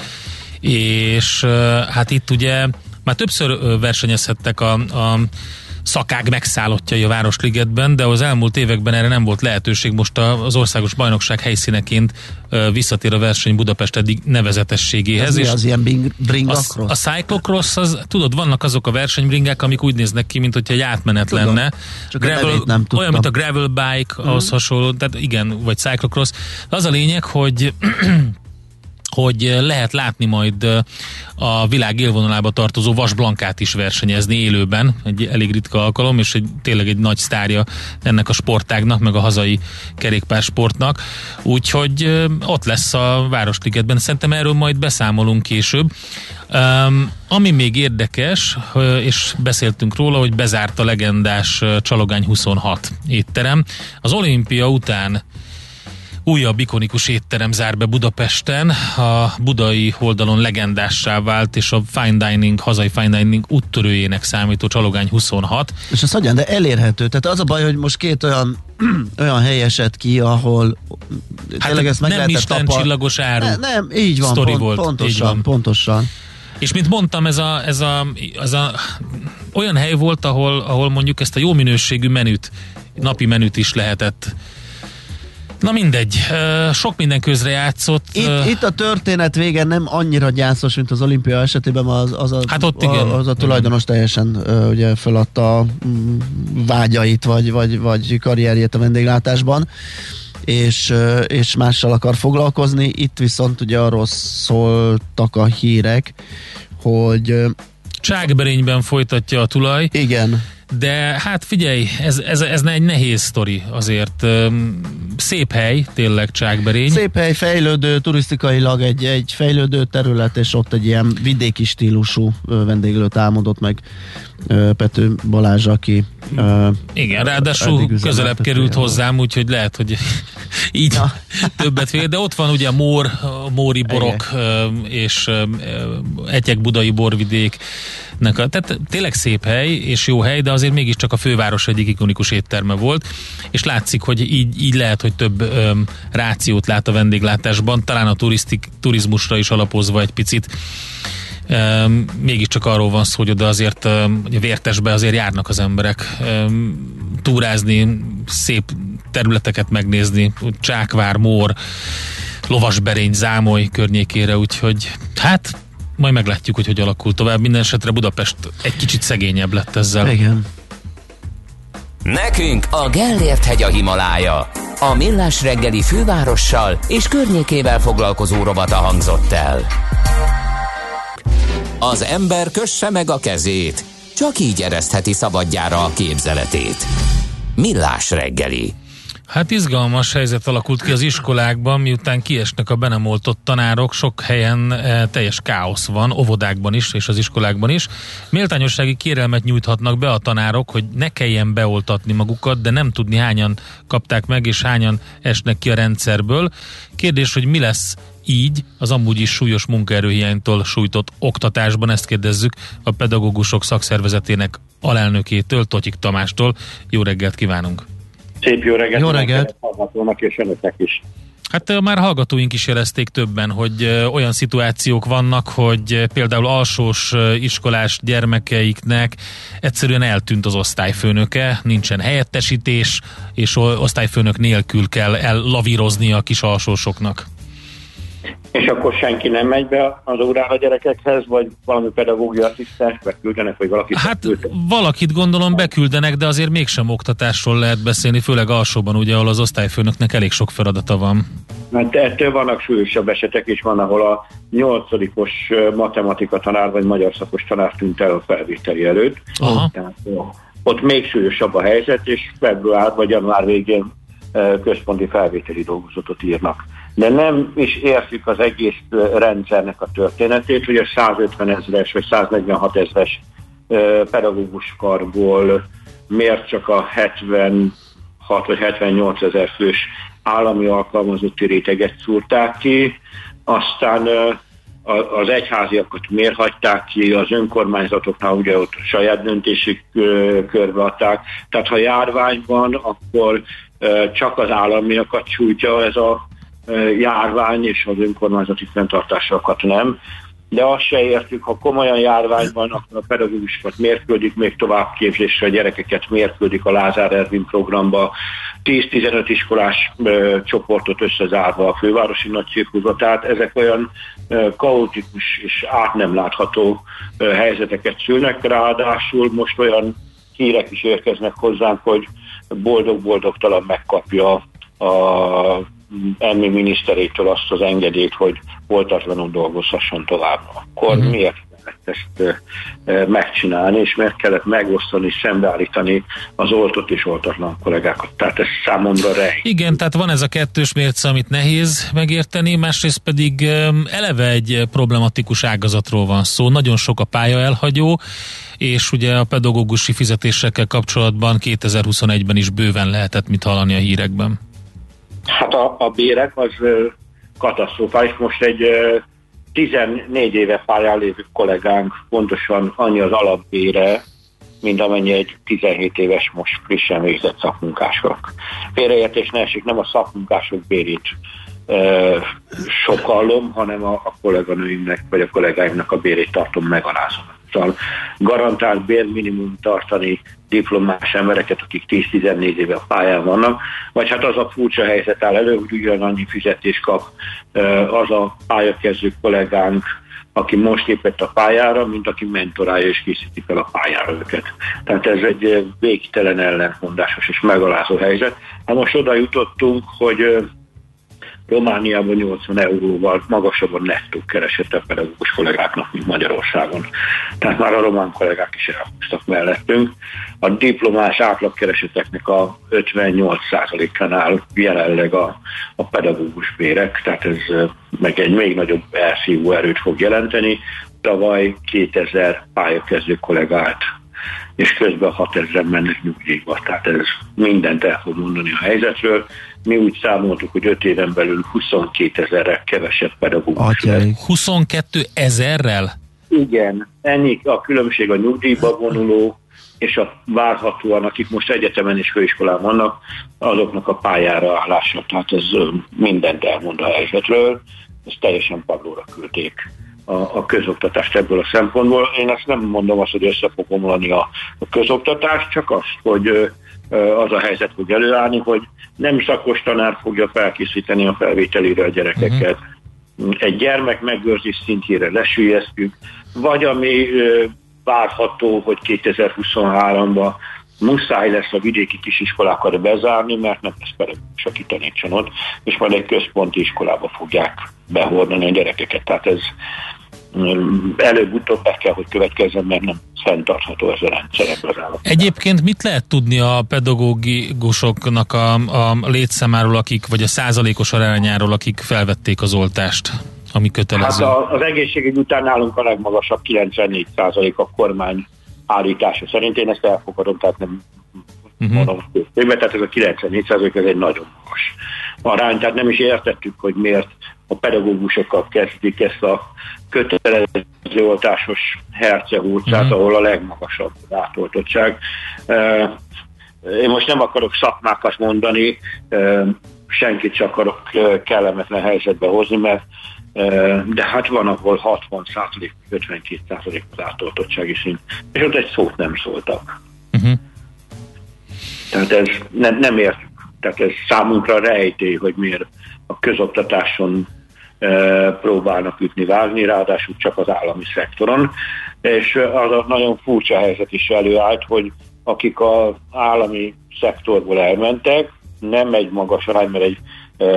és ö, hát itt ugye már többször versenyezhettek a, a szakág megszállottjai a Városligetben, de az elmúlt években erre nem volt lehetőség. Most az országos bajnokság helyszíneként visszatér a verseny Budapest eddig nevezetességéhez. Ez és az ilyen bringa a, a cyclocross, az, tudod, vannak azok a versenybringák, amik úgy néznek ki, mint hogyha egy átmenet Tudom. lenne. Csak gravel, nem olyan, mint a gravel bike, mm. ahhoz hasonló, tehát igen, vagy cyclocross. Az a lényeg, hogy hogy lehet látni majd a világ élvonalába tartozó Vas Blankát is versenyezni élőben, egy elég ritka alkalom, és egy, tényleg egy nagy sztárja ennek a sportágnak, meg a hazai kerékpársportnak. Úgyhogy ott lesz a Városligetben. Szerintem erről majd beszámolunk később. Um, ami még érdekes, és beszéltünk róla, hogy bezárt a legendás Csalogány 26 étterem. Az olimpia után újabb ikonikus étterem zár be Budapesten, a budai oldalon legendássá vált, és a fine dining, hazai fine dining úttörőjének számító Csalogány 26. És az hogyan, de elérhető. Tehát az a baj, hogy most két olyan olyan hely esett ki, ahol hát tényleg ezt meg nem Isten tapar... csillagos áru ne, nem, így van, pont, volt, pontosan, így van. pontosan. És mint mondtam, ez a, ez a, ez a olyan hely volt, ahol, ahol mondjuk ezt a jó minőségű menüt, napi menüt is lehetett Na mindegy, sok minden közre játszott. Itt, itt a történet vége nem annyira gyászos, mint az olimpia esetében, az, az, a, hát ott igen. az a tulajdonos teljesen ugye feladta mm, vágyait, vagy, vagy, vagy karrierjét a vendéglátásban és, és mással akar foglalkozni. Itt viszont ugye arról szóltak a hírek, hogy Cságberényben folytatja a tulaj. Igen. De hát figyelj, ez, ez, ez egy nehéz sztori azért. Szép hely, tényleg Csákberény. Szép hely, fejlődő, turisztikailag egy, egy fejlődő terület, és ott egy ilyen vidéki stílusú vendéglőt álmodott meg Pető Balázs, aki igen, ráadásul közelebb került hozzám, úgyhogy lehet, hogy így ja. többet fél, de ott van ugye Mór, Móri borok Igen. és Etyek budai borvidék, tehát tényleg szép hely és jó hely, de azért mégiscsak a főváros egyik ikonikus étterme volt, és látszik, hogy így, így lehet, hogy több öm, rációt lát a vendéglátásban, talán a turisztik, turizmusra is alapozva egy picit. Mégiscsak arról van szó, hogy oda azért hogy a vértesbe azért járnak az emberek. Túrázni, szép területeket megnézni, Csákvár, Mór, Lovasberény, Zámoly környékére, úgyhogy hát majd meglátjuk, hogy hogy alakul tovább. Minden esetre Budapest egy kicsit szegényebb lett ezzel. Igen. Nekünk a Gellért hegy a Himalája. A Millás reggeli fővárossal és környékével foglalkozó robata hangzott el. Az ember kösse meg a kezét, csak így eresztheti szabadjára a képzeletét. Millás reggeli. Hát izgalmas helyzet alakult ki az iskolákban, miután kiesnek a benemoltott tanárok, sok helyen e, teljes káosz van, óvodákban is és az iskolákban is. Méltányossági kérelmet nyújthatnak be a tanárok, hogy ne kelljen beoltatni magukat, de nem tudni hányan kapták meg és hányan esnek ki a rendszerből. Kérdés, hogy mi lesz így az amúgy is súlyos munkaerőhiánytól sújtott oktatásban, ezt kérdezzük a pedagógusok szakszervezetének alelnökétől, Totyik Tamástól. Jó reggelt kívánunk! Szép jó reggelt! Jó reggelt! és önöknek is. Hát már hallgatóink is jelezték többen, hogy olyan szituációk vannak, hogy például alsós iskolás gyermekeiknek egyszerűen eltűnt az osztályfőnöke, nincsen helyettesítés, és osztályfőnök nélkül kell ellavírozni a kis alsósoknak. És akkor senki nem megy be az órára a gyerekekhez, vagy valami pedagógiai asszisztens beküldenek, vagy valakit Hát beküldenek? valakit gondolom beküldenek, de azért mégsem oktatásról lehet beszélni, főleg alsóban, ugye, ahol az osztályfőnöknek elég sok feladata van. Hát ettől vannak súlyosabb esetek is, van, ahol a nyolcadikos matematika tanár vagy magyar szakos tanár tűnt el a felvételi előtt. Aha. Tehát, ott még súlyosabb a helyzet, és február vagy január végén központi felvételi dolgozatot írnak de nem is értjük az egész rendszernek a történetét, hogy a 150 ezres vagy 146 ezres pedagógus karból miért csak a 76 vagy 78 ezer fős állami alkalmazotti réteget szúrták ki, aztán az egyháziakat miért hagyták ki, az önkormányzatoknál ugye ott saját döntésük körbe adták. Tehát ha járvány van, akkor csak az államiakat sújtja ez a járvány és az önkormányzati fenntartásokat nem. De azt se értük, ha komolyan járvány van, akkor a pedagógusokat miért küldik még továbbképzésre, a gyerekeket miért küldik a Lázár Ervin programba, 10-15 iskolás ö, csoportot összezárva a fővárosi nagycirkuszba, tehát ezek olyan ö, kaotikus és át nem látható ö, helyzeteket szülnek, ráadásul most olyan hírek is érkeznek hozzánk, hogy boldog-boldogtalan megkapja a emmi miniszterétől azt az engedélyt, hogy voltatlanul dolgozhasson tovább. Akkor uh-huh. miért kellett ezt megcsinálni, és miért kellett megosztani, szembeállítani az oltott és oltatlan kollégákat. Tehát ez számomra rej. Igen, tehát van ez a kettős mérce, amit nehéz megérteni, másrészt pedig eleve egy problematikus ágazatról van szó. Nagyon sok a pálya elhagyó, és ugye a pedagógusi fizetésekkel kapcsolatban 2021-ben is bőven lehetett mit hallani a hírekben. Hát a, a bérek az katasztrofális. Most egy 14 éve pályán lévő kollégánk pontosan annyi az alapbére, mint amennyi egy 17 éves most frissen végzett szakmunkások. Félreértés ne esik, nem a szakmunkások bérét e, sokallom, hanem a, a kolléganőimnek vagy a kollégáimnak a bérét tartom megalázónak által garantált bérminimum tartani diplomás embereket, akik 10-14 éve a pályán vannak, vagy hát az a furcsa helyzet áll elő, hogy ugyanannyi fizetést kap az a pályakezdő kollégánk, aki most lépett a pályára, mint aki mentorálja és készíti fel a pályára őket. Tehát ez egy végtelen ellentmondásos és megalázó helyzet. Hát most oda jutottunk, hogy Romániában 80 euróval magasabb a nettó keresett a pedagógus kollégáknak, mint Magyarországon. Tehát már a román kollégák is elhúztak mellettünk. A diplomás átlagkereseteknek a 58%-ánál jelenleg a, a pedagógus bérek, tehát ez meg egy még nagyobb elszívó erőt fog jelenteni. Tavaly 2000 pályakezdő kollégát és közben 6000 mennek nyugdíjba. Tehát ez mindent el fog mondani a helyzetről. Mi úgy számoltuk, hogy 5 éven belül 22 ezerrel kevesebb pedagógus lesz. 22 ezerrel? Igen, ennyi a különbség a nyugdíjba vonuló és a várhatóan, akik most egyetemen és főiskolán vannak, azoknak a pályára állása. Tehát ez mindent elmond a helyzetről. Ezt teljesen padlóra küldték a, a közoktatást ebből a szempontból. Én ezt nem mondom azt, hogy össze fog omlani a, a közoktatás, csak azt, hogy az a helyzet fog előállni, hogy nem szakos tanár fogja felkészíteni a felvételére a gyerekeket. Uh-huh. Egy gyermek megőrzés szintjére lesülyeztjük, vagy ami várható, hogy 2023-ban muszáj lesz a vidéki kisiskolákat bezárni, mert nem lesz pedagógus, aki tanítson ott, és majd egy központi iskolába fogják behordani a gyerekeket. Tehát ez előbb-utóbb be kell, hogy következzen, mert nem fenntartható ez a rendszer ebből az Egyébként mit lehet tudni a pedagógusoknak a, a létszámáról, akik, vagy a százalékos arányáról, akik felvették az oltást? ami kötelező? Hát az egészségügy után nálunk a legmagasabb 94 százalék a kormány állítása szerint. Én ezt elfogadom, tehát nem uh-huh. mondom tehát ez a 94 százalék, ez egy nagyon magas arány, tehát nem is értettük, hogy miért a pedagógusokkal kezdik ezt a kötelező oltásos hercehúrcát, mm-hmm. ahol a legmagasabb átoltottság. Én most nem akarok szakmákat mondani, senkit csak akarok kellemetlen helyzetbe hozni, mert de hát van, ahol 60 52 az átoltottsági szint, és ott egy szót nem szóltak. Uh-huh. Tehát ez ne, nem értjük. Tehát ez számunkra rejtély, hogy miért a közoktatáson e, próbálnak ütni, vágni, ráadásul csak az állami szektoron. És az a nagyon furcsa helyzet is előállt, hogy akik az állami szektorból elmentek, nem egy magas arány, mert egy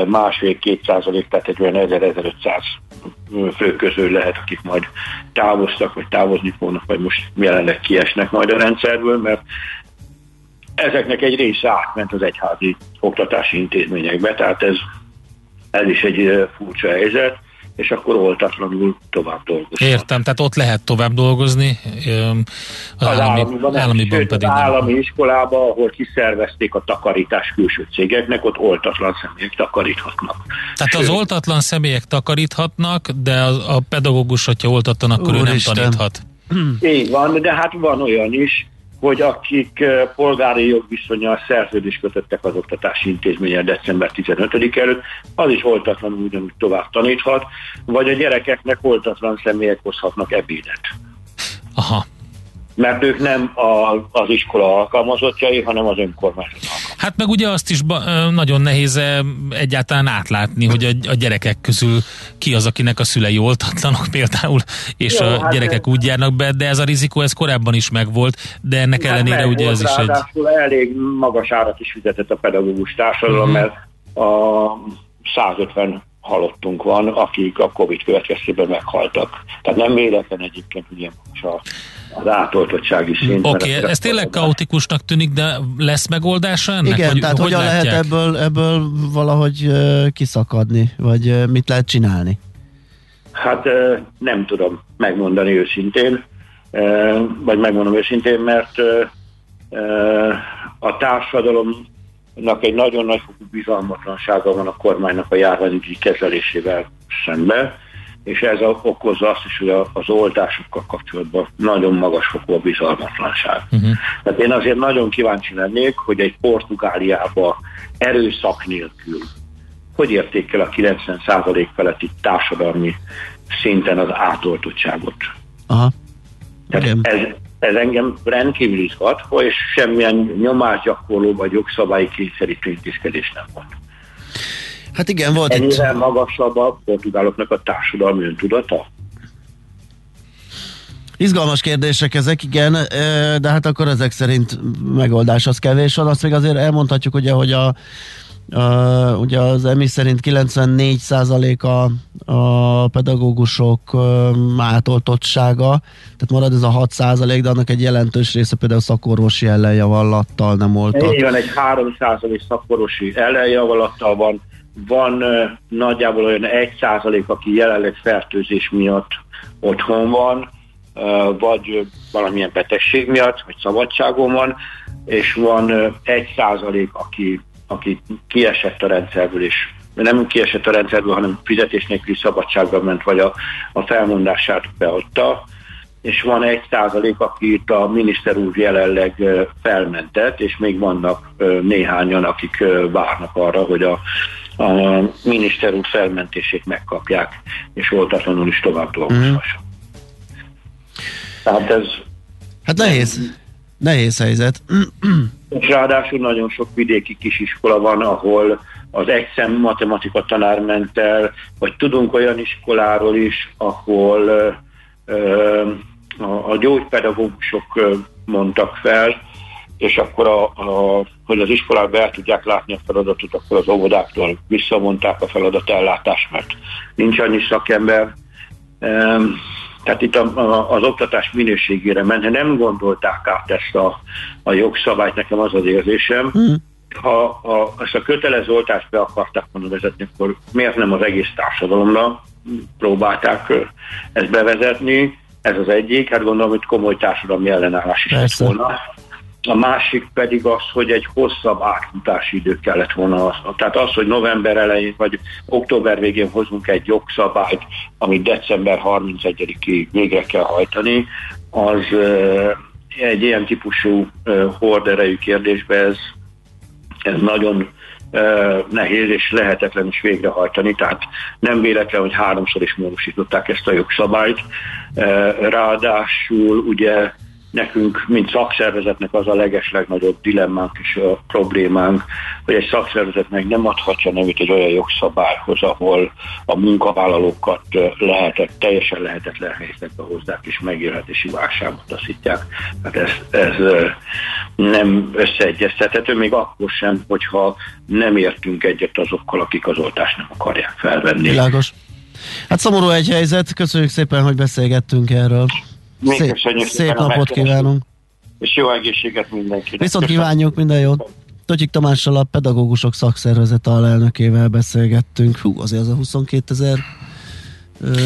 másfél-két százalék, tehát egy olyan 1000-1500 fő közül lehet, akik majd távoztak, vagy távozni fognak, vagy most jelenleg kiesnek majd a rendszerből, mert ezeknek egy része átment az egyházi oktatási intézményekbe, tehát ez, ez is egy furcsa helyzet és akkor oltatlanul tovább dolgozni. Értem, tehát ott lehet tovább dolgozni, az, az állami, államiban, államiban pedig az állami iskolában, ahol kiszervezték a takarítás külső cégeknek, ott oltatlan személyek takaríthatnak. Tehát Sőt, az oltatlan személyek takaríthatnak, de a, a pedagógus, hogyha oltatlan, akkor Úr ő nem taníthat. Így van, de hát van olyan is, hogy akik polgári jogviszonyal szerződést kötöttek az oktatási intézményen december 15 előtt, az is oltatlan ugyanúgy tovább taníthat, vagy a gyerekeknek oltatlan személyek hozhatnak ebédet. Aha, mert ők nem a, az iskola alkalmazottjai, hanem az önkormányzat Hát meg ugye azt is ba, nagyon nehéz egyáltalán átlátni, hogy a, a gyerekek közül ki az, akinek a szülei oltatlanok például, és Jó, a hát gyerekek úgy járnak be, de ez a rizikó ez korábban is megvolt, de ennek hát ellenére ugye ez is egy... elég magas árat is fizetett a pedagógus társadalom, uh-huh. mert a 150 halottunk van, akik a Covid következtében meghaltak. Tehát nem véletlen egyébként ugye most a az átoltottsági szint. Oké, okay, ez tényleg kaotikusnak tűnik, de lesz megoldása ennek? Igen, vagy, tehát hogy hogyan lehet ebből, ebből valahogy kiszakadni, vagy mit lehet csinálni? Hát nem tudom megmondani őszintén, vagy megmondom őszintén, mert a társadalomnak egy nagyon nagy fokú bizalmatlansága van a kormánynak a járványügyi kezelésével szemben és ez okozza azt is, hogy az oltásokkal kapcsolatban nagyon magas fokú a bizalmatlanság. Uh-huh. Tehát én azért nagyon kíváncsi lennék, hogy egy Portugáliába erőszak nélkül hogy értékel a 90% feletti társadalmi szinten az átoltottságot. Aha. Tehát ez, ez engem rendkívül izgat, és semmilyen nyomásgyakorló vagy jogszabályi kényszerítő intézkedés nem volt. Hát igen, volt Ennyivel itt... magasabb a portugáloknak a társadalmi öntudata? Izgalmas kérdések ezek, igen, de hát akkor ezek szerint megoldás az kevés van. Azt még azért elmondhatjuk, ugye, hogy a, a, ugye az EMI szerint 94% a, a pedagógusok átoltottsága, tehát marad ez a 6%, de annak egy jelentős része például szakorvosi ellenjavallattal nem oltott. Igen, egy 3% szakorvosi ellenjavallattal van, van nagyjából olyan egy százalék, aki jelenleg fertőzés miatt otthon van, vagy valamilyen betegség miatt, vagy szabadságon van, és van egy százalék, aki, aki kiesett a rendszerből, és nem kiesett a rendszerből, hanem fizetés nélküli szabadságban ment, vagy a, a felmondását beadta, és van egy százalék, akit a miniszter úr jelenleg felmentett, és még vannak néhányan, akik várnak arra, hogy a a miniszter úr felmentését megkapják, és oltatlanul is tovább dolgozhasson. Mm. Tehát ez... Hát nehéz. Nehéz helyzet. És ráadásul nagyon sok vidéki kisiskola van, ahol az egyszem matematika tanár ment el, vagy tudunk olyan iskoláról is, ahol ö, a gyógypedagógusok mondtak fel, és akkor, a, a, hogy az iskolába el tudják látni a feladatot, akkor az óvodáktól visszavonták a feladatellátást, mert nincs annyi szakember. Tehát itt a, a, az oktatás minőségére ment, nem gondolták át ezt a, a jogszabályt, nekem az az érzésem. Mm. Ha a, ezt a kötelező oltást be akarták volna vezetni, akkor miért nem az egész társadalomra próbálták ezt bevezetni? Ez az egyik, hát gondolom, hogy komoly társadalmi ellenállás is lett volna a másik pedig az, hogy egy hosszabb átfutási idő kellett volna. Tehát az, hogy november elején vagy október végén hozunk egy jogszabályt, amit december 31-ig végre kell hajtani, az egy ilyen típusú horderejű kérdésbe ez, ez nagyon nehéz és lehetetlen is végrehajtani, tehát nem véletlen, hogy háromszor is módosították ezt a jogszabályt. Ráadásul ugye nekünk, mint szakszervezetnek az a legeslegnagyobb dilemmánk és a problémánk, hogy egy szakszervezet meg nem adhatja nevét egy olyan jogszabályhoz, ahol a munkavállalókat lehetett, teljesen lehetetlen helyzetbe hozzák és megélhetési válságot taszítják. Hát ez, ez nem összeegyeztethető, még akkor sem, hogyha nem értünk egyet azokkal, akik az oltást nem akarják felvenni. Világos. Hát szomorú egy helyzet, köszönjük szépen, hogy beszélgettünk erről. Szép, szép napot kívánunk. És jó egészséget mindenkinek. Viszont Köszönöm. kívánjuk minden jót. Totyik Tamással a pedagógusok szakszervezet alelnökével beszélgettünk. Hú, azért az a 22 ezer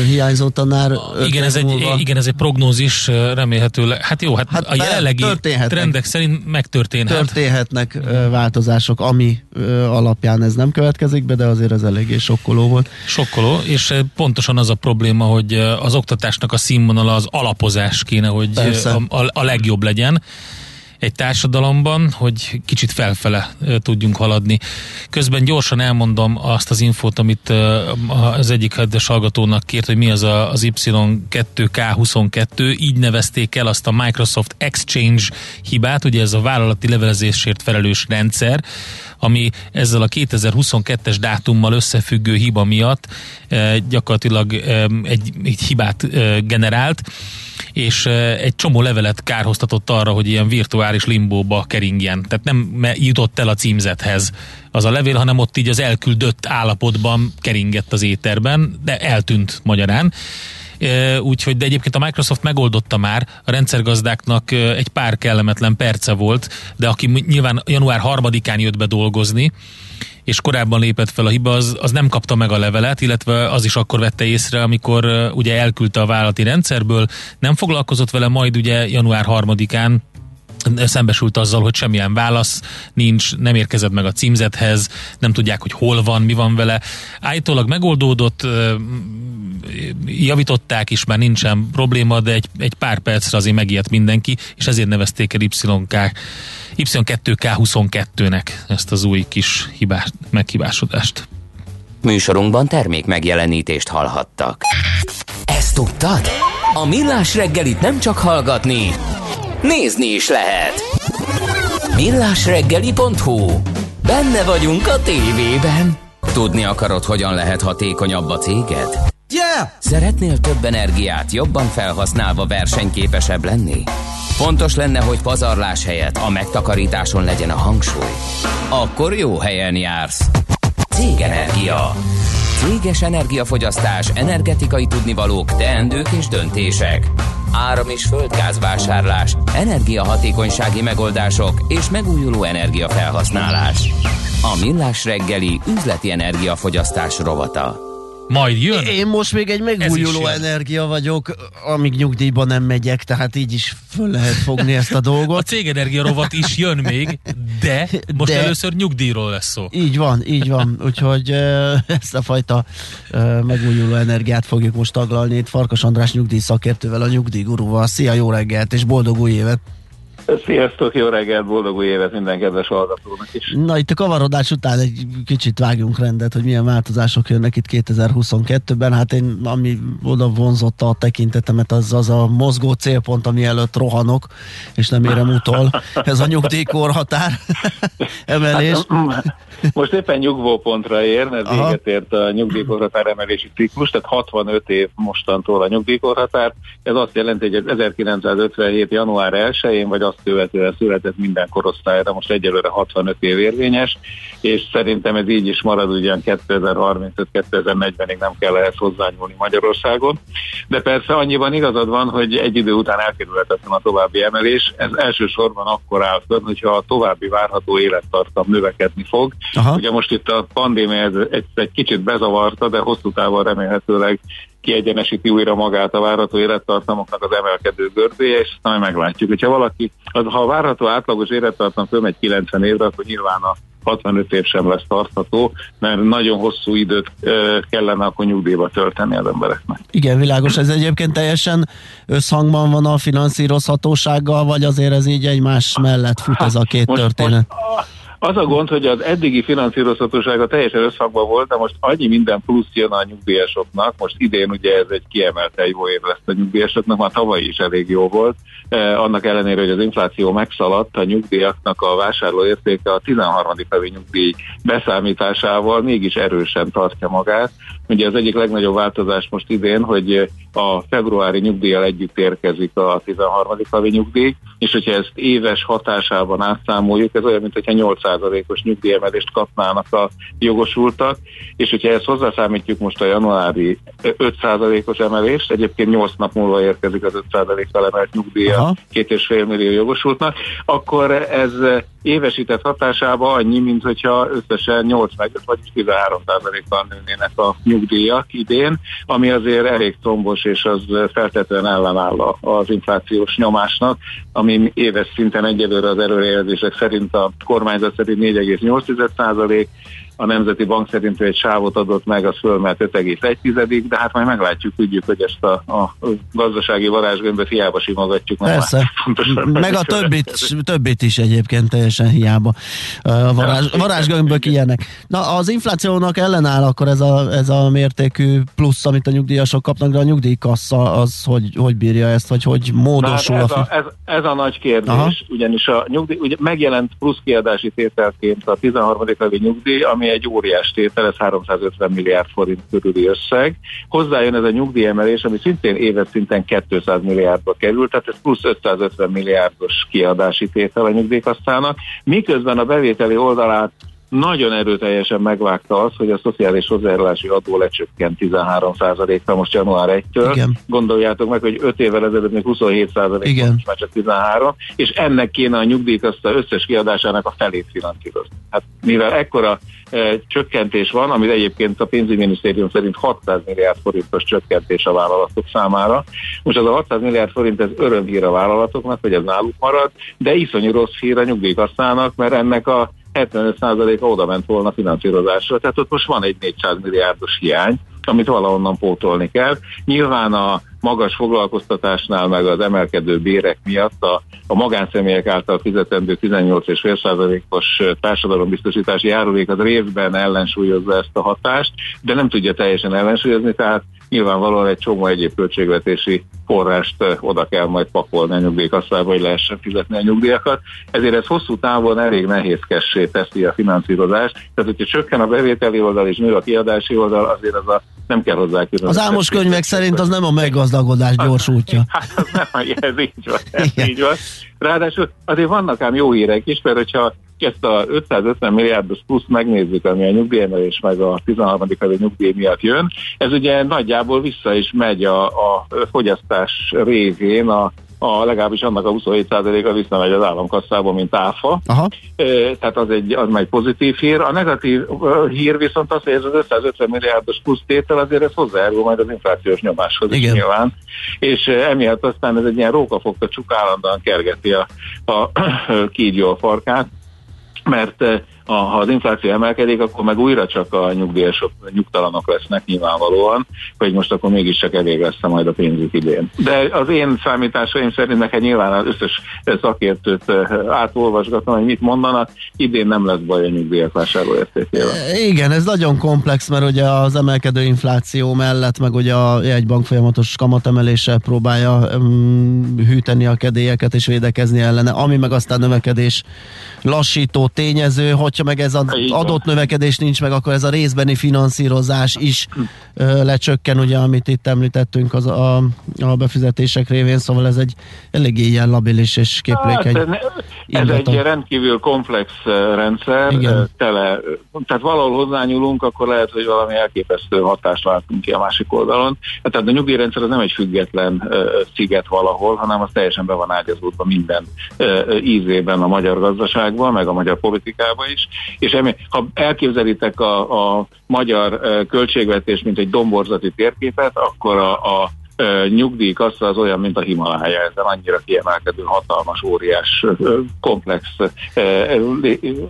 hiányzó tanár. Igen ez, egy, igen, ez egy prognózis, remélhetőleg. Hát jó, hát, Hát a jelenlegi trendek szerint megtörténhet. Történhetnek változások, ami alapján ez nem következik be, de azért ez eléggé sokkoló volt. Sokkoló, és pontosan az a probléma, hogy az oktatásnak a színvonala, az alapozás kéne, hogy Persze. a, a legjobb legyen egy társadalomban, hogy kicsit felfele tudjunk haladni. Közben gyorsan elmondom azt az infót, amit az egyik hedves hallgatónak kért, hogy mi az a, az Y2K22, így nevezték el azt a Microsoft Exchange hibát, ugye ez a vállalati levelezésért felelős rendszer, ami ezzel a 2022-es dátummal összefüggő hiba miatt gyakorlatilag egy, egy hibát generált, és egy csomó levelet kárhoztatott arra, hogy ilyen virtuális limbóba keringjen. Tehát nem jutott el a címzethez az a levél, hanem ott így az elküldött állapotban keringett az éterben, de eltűnt magyarán. Úgyhogy, de egyébként a Microsoft megoldotta már, a rendszergazdáknak egy pár kellemetlen perce volt, de aki nyilván január 3-án jött be dolgozni, és korábban lépett fel a hiba, az, az nem kapta meg a levelet, illetve az is akkor vette észre, amikor e, ugye elküldte a vállalati rendszerből, nem foglalkozott vele, majd ugye január 3-án szembesült azzal, hogy semmilyen válasz nincs, nem érkezett meg a címzethez, nem tudják, hogy hol van, mi van vele. Állítólag megoldódott, javították is, már nincsen probléma, de egy, egy pár percre azért megijedt mindenki, és ezért nevezték el YK, Y2K22-nek ezt az új kis hibás, meghibásodást. Műsorunkban termék megjelenítést hallhattak. Ezt tudtad? A Millás reggelit nem csak hallgatni, nézni is lehet. Millásreggeli.hu Benne vagyunk a tévében. Tudni akarod, hogyan lehet hatékonyabb a céged? Yeah! Szeretnél több energiát jobban felhasználva versenyképesebb lenni? Fontos lenne, hogy pazarlás helyett a megtakarításon legyen a hangsúly. Akkor jó helyen jársz. Cégenergia. Céges energiafogyasztás, energetikai tudnivalók, teendők és döntések. Áram- és földgázvásárlás, energiahatékonysági megoldások és megújuló energiafelhasználás. A Millás reggeli üzleti energiafogyasztás rovata. Majd jön? Én most még egy megújuló energia vagyok, amíg nyugdíjba nem megyek, tehát így is föl lehet fogni ezt a A dolgot. cégenergia rovat is jön még, de most De- először nyugdíjról lesz szó. Így van, így van. Úgyhogy ezt a fajta megújuló energiát fogjuk most taglalni itt Farkas András nyugdíj szakértővel, a nyugdíjgurúval. Szia, jó reggelt és boldog új évet! Sziasztok, jó reggelt, boldog új évet minden kedves hallgatónak is. Na itt a kavarodás után egy kicsit vágjunk rendet, hogy milyen változások jönnek itt 2022-ben. Hát én, ami oda vonzotta a tekintetemet, az az a mozgó célpont, ami előtt rohanok, és nem érem utol. Ez a nyugdíjkorhatár emelés. Hát, most éppen nyugvópontra ér, mert Aha. véget ért a nyugdíjkorhatár emelési ciklus, tehát 65 év mostantól a nyugdíjkorhatár. Ez azt jelenti, hogy 1957. január 1-én, vagy azt követően született minden korosztályra, most egyelőre 65 év érvényes, és szerintem ez így is marad, ugyan 2035-2040-ig nem kell ehhez hozzányúlni Magyarországon. De persze annyiban igazad van, hogy egy idő után elkerülhetetlen a további emelés. Ez elsősorban akkor áll fönn, hogyha a további várható élettartam növekedni fog. Aha. Ugye most itt a pandémia ez egy, egy kicsit bezavarta, de hosszú távon remélhetőleg kiegyenesíti újra magát a várható élettartamoknak az emelkedő görbéje, és aztán majd meglátjuk. Hogyha valaki, az, ha a várható átlagos élettartam fölmegy 90 évre, akkor nyilván a 65 év sem lesz tartható, mert nagyon hosszú időt kellene akkor nyugdíjba tölteni az embereknek. Igen, világos. Ez egyébként teljesen összhangban van a finanszírozhatósággal, vagy azért ez így egymás mellett fut ez a két Most- történet? Most, Az a gond, hogy az eddigi finanszírozhatósága teljesen összhangban volt, de most annyi minden plusz jön a nyugdíjasoknak. Most idén ugye ez egy kiemelt jó év lesz a nyugdíjasoknak, már tavaly is elég jó volt. Eh, annak ellenére, hogy az infláció megszaladt, a nyugdíjaknak a vásárlóértéke a 13. havi nyugdíj beszámításával mégis erősen tartja magát. Ugye az egyik legnagyobb változás most idén, hogy a februári nyugdíjjal együtt érkezik a 13. havi nyugdíj, és hogyha ezt éves hatásában átszámoljuk, ez olyan, mintha 8%-os nyugdíjemelést kapnának a jogosultak, és hogyha ezt hozzászámítjuk most a januári 5%-os emelést, egyébként 8 nap múlva érkezik az 5%-kal emelt nyugdíja két és fél millió jogosultnak, akkor ez évesített hatásába annyi, mint hogyha összesen 8 meg vagy 13 kal nőnének a nyugdíjak idén, ami azért elég tombos, és az feltétlenül ellenáll az inflációs nyomásnak, ami éves szinten egyelőre az előrejelzések szerint a kormányzat szerint 4,8 a Nemzeti Bank szerint egy sávot adott meg, az fölmelt 5,1, de hát majd meglátjuk, tudjuk, hogy ezt a, a gazdasági varázsgömböt hiába simogatjuk. Persze, meg a többit, többit is egyébként teljesen hiába. A varázs, varázsgömbök ilyenek. Na, az inflációnak ellenáll akkor ez a, ez a mértékű plusz, amit a nyugdíjasok kapnak, de a nyugdíjkassa az, hogy, hogy bírja ezt, vagy hogy módosul ez a, a ez, ez a nagy kérdés, Aha. ugyanis a nyugdíj, ugye megjelent plusz kiadási tételként a 13. havi nyugdíj, ami egy óriás tétel, ez 350 milliárd forint körüli összeg. Hozzájön ez a nyugdíjemelés, ami szintén éves szinten 200 milliárdba került, tehát ez plusz 550 milliárdos kiadási tétel a nyugdíjkasszának, miközben a bevételi oldalát nagyon erőteljesen megvágta az, hogy a szociális hozzájárulási adó lecsökkent 13%-ra most január 1-től. Igen. Gondoljátok meg, hogy 5 évvel ezelőtt még 27% Igen. most már csak 13, és ennek kéne a nyugdíjkaszta összes kiadásának a felét finanszírozni. Hát mivel ekkora csökkentés van, amit egyébként a pénzügyminisztérium szerint 600 milliárd forintos csökkentés a vállalatok számára. Most az a 600 milliárd forint ez örömhír a vállalatoknak, hogy ez náluk marad, de iszonyú rossz hír a nyugdíjkasszának, mert ennek a 75%-a oda ment volna finanszírozásra, tehát ott most van egy 400 milliárdos hiány, amit valahonnan pótolni kell. Nyilván a magas foglalkoztatásnál, meg az emelkedő bérek miatt a, a magánszemélyek által fizetendő 18,5%-os társadalombiztosítási járulék az részben ellensúlyozza ezt a hatást, de nem tudja teljesen ellensúlyozni, tehát nyilvánvalóan egy csomó egyéb költségvetési forrást oda kell majd pakolni a nyugdíjkasszába, hogy lehessen fizetni a nyugdíjakat. Ezért ez hosszú távon elég nehézkessé teszi a finanszírozást. Tehát, hogyha csökken a bevételi oldal és nő a kiadási oldal, azért az a nem kell hozzá Az álmos könyvek szerint az nem a meggazdagodás gyors útja. Hát az nem, ez így van. Ez így van. Ráadásul azért vannak ám jó hírek is, mert hogyha ezt a 550 milliárdos plusz megnézzük, ami a nyugdíjemelés meg a 13. havi nyugdíj miatt jön, ez ugye nagyjából vissza is megy a, a fogyasztás révén a a, legalábbis annak a 27%-a visszamegy az államkasszába, mint áfa. Aha. Tehát az egy, az egy pozitív hír. A negatív hír viszont az, hogy ez az 550 milliárdos plusz tétel azért ez hozzájárul majd az inflációs nyomáshoz Igen. is nyilván. És emiatt aztán ez egy ilyen rókafogta csuk állandóan kergeti a, a kígyó a farkát mert a, ha az infláció emelkedik, akkor meg újra csak a nyugdíjasok nyugtalanok lesznek nyilvánvalóan, hogy most akkor mégiscsak elég lesz majd a pénzük idén. De az én számításaim szerint neked nyilván az összes szakértőt eh, átolvasgatom, hogy mit mondanak, idén nem lesz baj a nyugdíjak vásárlóértékével. Igen, ez nagyon komplex, mert ugye az emelkedő infláció mellett, meg ugye a jegybank folyamatos kamatemelése próbálja um, hűteni a kedélyeket és védekezni ellene, ami meg aztán növekedés lassító tényező, hogyha meg ez az adott növekedés nincs meg, akkor ez a részbeni finanszírozás is ö, lecsökken, ugye, amit itt említettünk az a, a befizetések révén, szóval ez egy eléggé ilyen labilis és képlékeny. Hát, ez egy rendkívül komplex rendszer, Igen. tele, tehát valahol hozzányúlunk, akkor lehet, hogy valami elképesztő hatást látunk ki a másik oldalon. Tehát a nyugdíjrendszer az nem egy független sziget valahol, hanem az teljesen be van ágyazódva minden ízében a magyar gazdaságban, meg a magyar politikában is. És emi, ha elképzelitek a, a magyar költségvetés, mint egy domborzati térképet, akkor a, a nyugdíjkassa az olyan, mint a Himalája, ez annyira kiemelkedő, hatalmas, óriás, komplex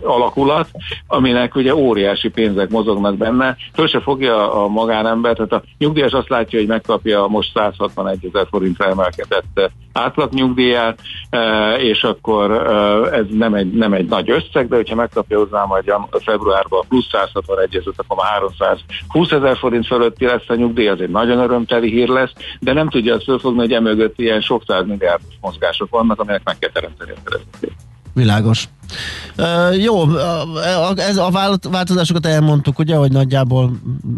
alakulat, aminek ugye óriási pénzek mozognak benne. Föl se fogja a magánember, tehát a nyugdíjas azt látja, hogy megkapja most 161 ezer forintra emelkedett átlagnyugdíját, és akkor ez nem egy, nem egy nagy összeg, de hogyha megkapja hozzá majd februárban a plusz 161 ezer, akkor már 320 ezer forint fölötti lesz a nyugdíj, az egy nagyon örömteli hír lesz, de nem tudja azt fölfogni, hogy emögött ilyen sok milliárdos mozgások vannak, amelyek meg kell teremteni a Világos. Uh, jó, ez a változásokat elmondtuk, ugye, hogy nagyjából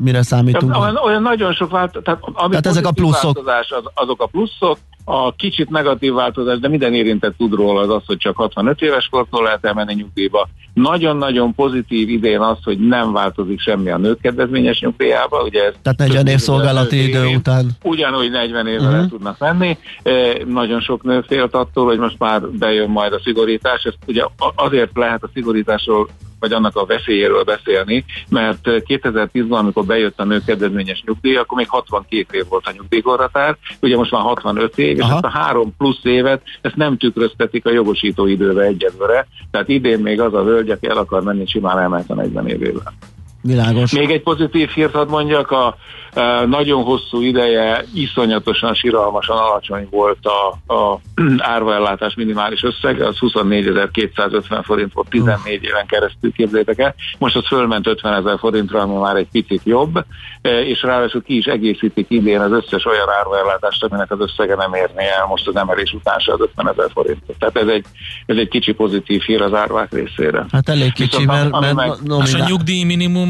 mire számítunk? Olyan, olyan nagyon sok változás, tehát, tehát ezek a pluszok. Változás, az, azok a pluszok, a kicsit negatív változás, de minden érintett tud róla az az, hogy csak 65 éves kortól lehet elmenni nyugdíjba. Nagyon-nagyon pozitív idén az, hogy nem változik semmi a nők kedvezményes nyugdíjába. Ugye ez Tehát 40 év szolgálati idő év, után. Ugyanúgy 40 évre uh-huh. tudnak menni. E, nagyon sok nő félt attól, hogy most már bejön majd a szigorítás. Ez ugye azért lehet a szigorításról vagy annak a veszélyéről beszélni, mert 2010-ben, amikor bejött a nő kedvezményes nyugdíj, akkor még 62 év volt a nyugdíjkorhatár, ugye most már 65 év, Aha. és ezt a három plusz évet, ezt nem tükröztetik a jogosító időbe egyedülre, tehát idén még az a hölgy, aki el akar menni, simán elment a 40 évével. Világos. Még egy pozitív hírt hadd mondjak, a, a nagyon hosszú ideje iszonyatosan, siralmasan alacsony volt a, a árvaellátás minimális összeg, az 24.250 forint volt 14 éven keresztül, képzeljétek el. Most az fölment 50 ezer forintra, ami már egy picit jobb, e, és ráadásul ki is egészítik idén az összes olyan árvaellátást, aminek az összege nem érné el most az emelés után se az 50 ezer forintot. Tehát ez egy, ez egy kicsi pozitív hír az árvák részére. Hát elég kicsi, Viszont, mert, mert meg, és a nyugdíj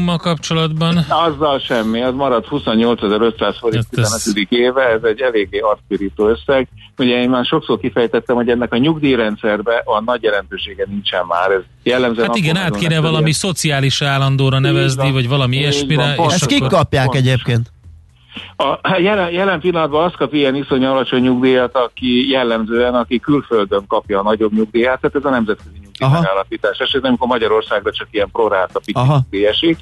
minimummal kapcsolatban? Azzal semmi, az marad 28.500 forint 15. éve, ez egy eléggé arcpirító összeg. Ugye én már sokszor kifejtettem, hogy ennek a nyugdíjrendszerbe a nagy jelentősége nincsen már. Ez jellemzően hát igen, át kéne valami ilyen. szociális állandóra nevezni, van, vagy valami ilyesmire. Ezt kik kapják pont. egyébként? A jelen, jelen pillanatban az kap ilyen iszony alacsony nyugdíjat, aki jellemzően, aki külföldön kapja a nagyobb nyugdíjat, tehát ez a nemzetközi megállapítás esetben, amikor Magyarországra csak ilyen proráta nyugdíj esik.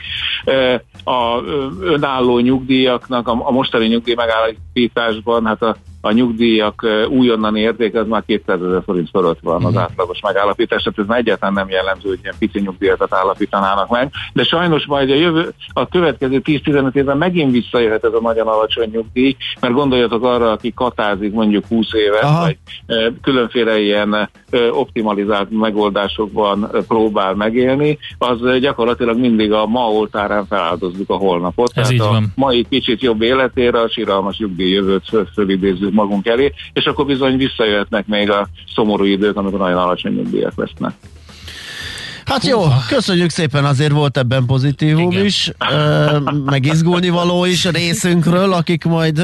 A önálló nyugdíjaknak, a mostani nyugdíj megállapításban, hát a a nyugdíjak újonnan érték, az már 200 ezer forint fölött van az mhm. átlagos megállapítás, tehát ez már egyáltalán nem jellemző, hogy ilyen pici nyugdíjakat állapítanának meg, de sajnos majd a, jövő, a következő 10-15 évben megint visszajöhet ez a nagyon alacsony nyugdíj, mert gondoljatok arra, aki katázik mondjuk 20 évet, Aha. vagy különféle ilyen optimalizált megoldásokban próbál megélni, az gyakorlatilag mindig a ma oltárán feláldozzuk a holnapot. Ez Tehát a van. mai kicsit jobb életére a síralmas nyugdíj jövőt fölidézzük magunk elé, és akkor bizony visszajöhetnek még a szomorú idők, amikor nagyon alacsony nyugdíjak lesznek. Hát jó, köszönjük szépen, azért volt ebben pozitívum Igen. is, meg izgulni való is a részünkről, akik majd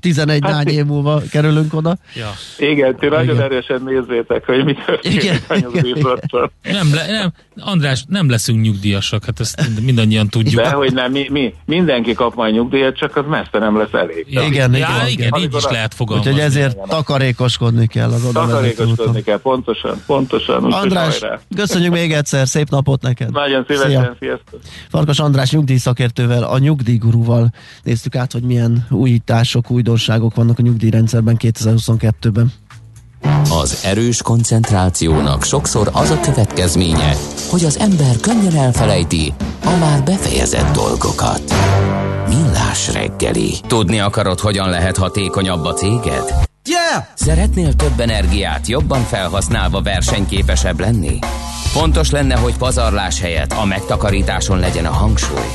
11 hát, év múlva kerülünk oda. Ja. Igen, ti nagyon erősen nézzétek, hogy mit történik a nem, le, nem, András, nem leszünk nyugdíjasak, hát ezt mindannyian tudjuk. De hogy nem, mi, mi, mindenki kap majd nyugdíjat, csak az messze nem lesz elég. Igen, igen, ja, igen, igen így is lehet fogalmazni. Úgyhogy ezért takarékoskodni kell az oda Takarékoskodni kell, pontosan, pontosan. András, köszönjük még egyszer, szép napot neked. Nagyon szívesen, Szia. sziasztok. Farkas András nyugdíjszakértővel, a nyugdíjgurúval néztük át, hogy milyen újítások, újdonságok vannak a nyugdíjrendszerben 2022-ben. Az erős koncentrációnak sokszor az a következménye, hogy az ember könnyen elfelejti a már befejezett dolgokat. Millás reggeli. Tudni akarod, hogyan lehet hatékonyabb a céged? Yeah! Szeretnél több energiát jobban felhasználva versenyképesebb lenni? Fontos lenne, hogy pazarlás helyett a megtakarításon legyen a hangsúly.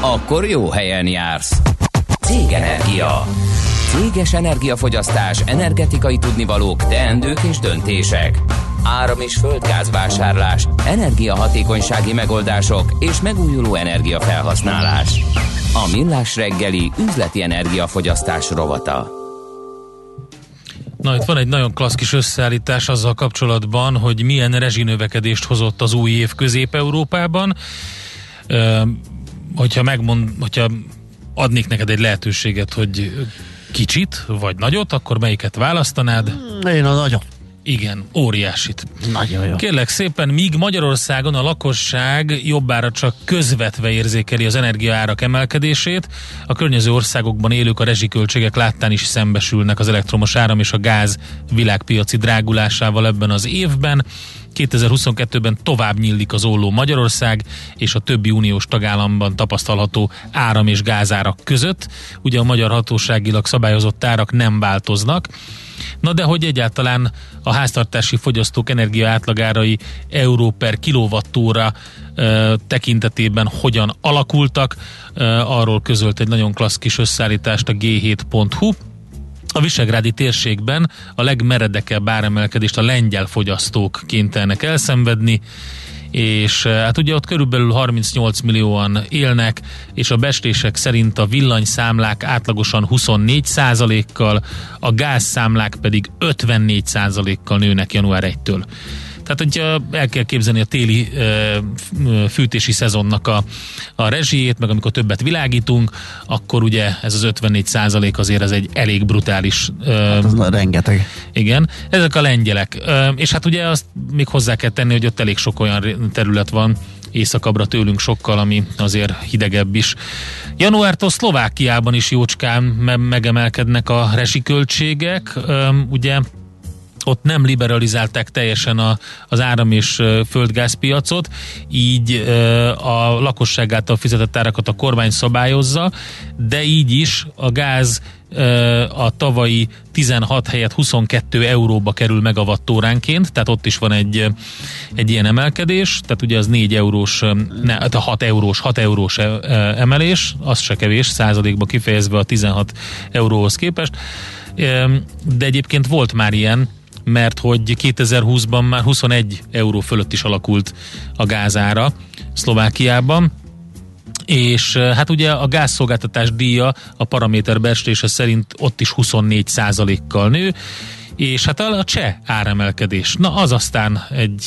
Akkor jó helyen jársz. Cégenergia. Céges energiafogyasztás, energetikai tudnivalók, teendők és döntések. Áram- és földgázvásárlás, energiahatékonysági megoldások és megújuló energiafelhasználás. A Millás reggeli üzleti energiafogyasztás rovata. Na, itt van egy nagyon klassz kis összeállítás azzal kapcsolatban, hogy milyen rezsinövekedést hozott az új év Közép-Európában. Hogyha megmond, hogyha adnék neked egy lehetőséget, hogy kicsit, vagy nagyot, akkor melyiket választanád? Én a nagyot. Igen, óriásit. Nagyon jó. Kérlek szépen, míg Magyarországon a lakosság jobbára csak közvetve érzékeli az energiaárak emelkedését, a környező országokban élők a rezsiköltségek láttán is szembesülnek az elektromos áram és a gáz világpiaci drágulásával ebben az évben. 2022-ben tovább nyílik az olló Magyarország és a többi uniós tagállamban tapasztalható áram és gázárak között. Ugye a magyar hatóságilag szabályozott árak nem változnak. Na de hogy egyáltalán a háztartási fogyasztók energia átlagárai euró per kilovattóra e, tekintetében hogyan alakultak, e, arról közölt egy nagyon klassz kis összeállítást a g7.hu. A visegrádi térségben a legmeredekebb áremelkedést a lengyel fogyasztók kénytelenek elszenvedni, és hát ugye ott körülbelül 38 millióan élnek, és a bestések szerint a villanyszámlák átlagosan 24 kal a gázszámlák pedig 54 kal nőnek január 1-től. Tehát, hogy el kell képzelni a téli fűtési szezonnak a, a rezsijét, meg amikor többet világítunk, akkor ugye ez az 54 százalék azért ez egy elég brutális. Hát az rengeteg. Igen. Ezek a lengyelek. És hát ugye azt még hozzá kell tenni, hogy ott elég sok olyan terület van, északabbra tőlünk sokkal, ami azért hidegebb is. Januártól Szlovákiában is jócskán me- megemelkednek a rezsiköltségek. Ugye ott nem liberalizálták teljesen a, az áram és földgázpiacot, így a lakosság által fizetett árakat a kormány szabályozza, de így is a gáz a tavalyi 16 helyett 22 euróba kerül megawattóránként, tehát ott is van egy, egy ilyen emelkedés, tehát ugye az 4 eurós, ne, a 6 eurós, 6 eurós emelés, az se kevés, százalékba kifejezve a 16 euróhoz képest, de egyébként volt már ilyen, mert hogy 2020-ban már 21 euró fölött is alakult a gázára Szlovákiában, és hát ugye a gázszolgáltatás díja a paraméter beestése szerint ott is 24 kal nő, és hát a cseh áremelkedés, na az aztán egy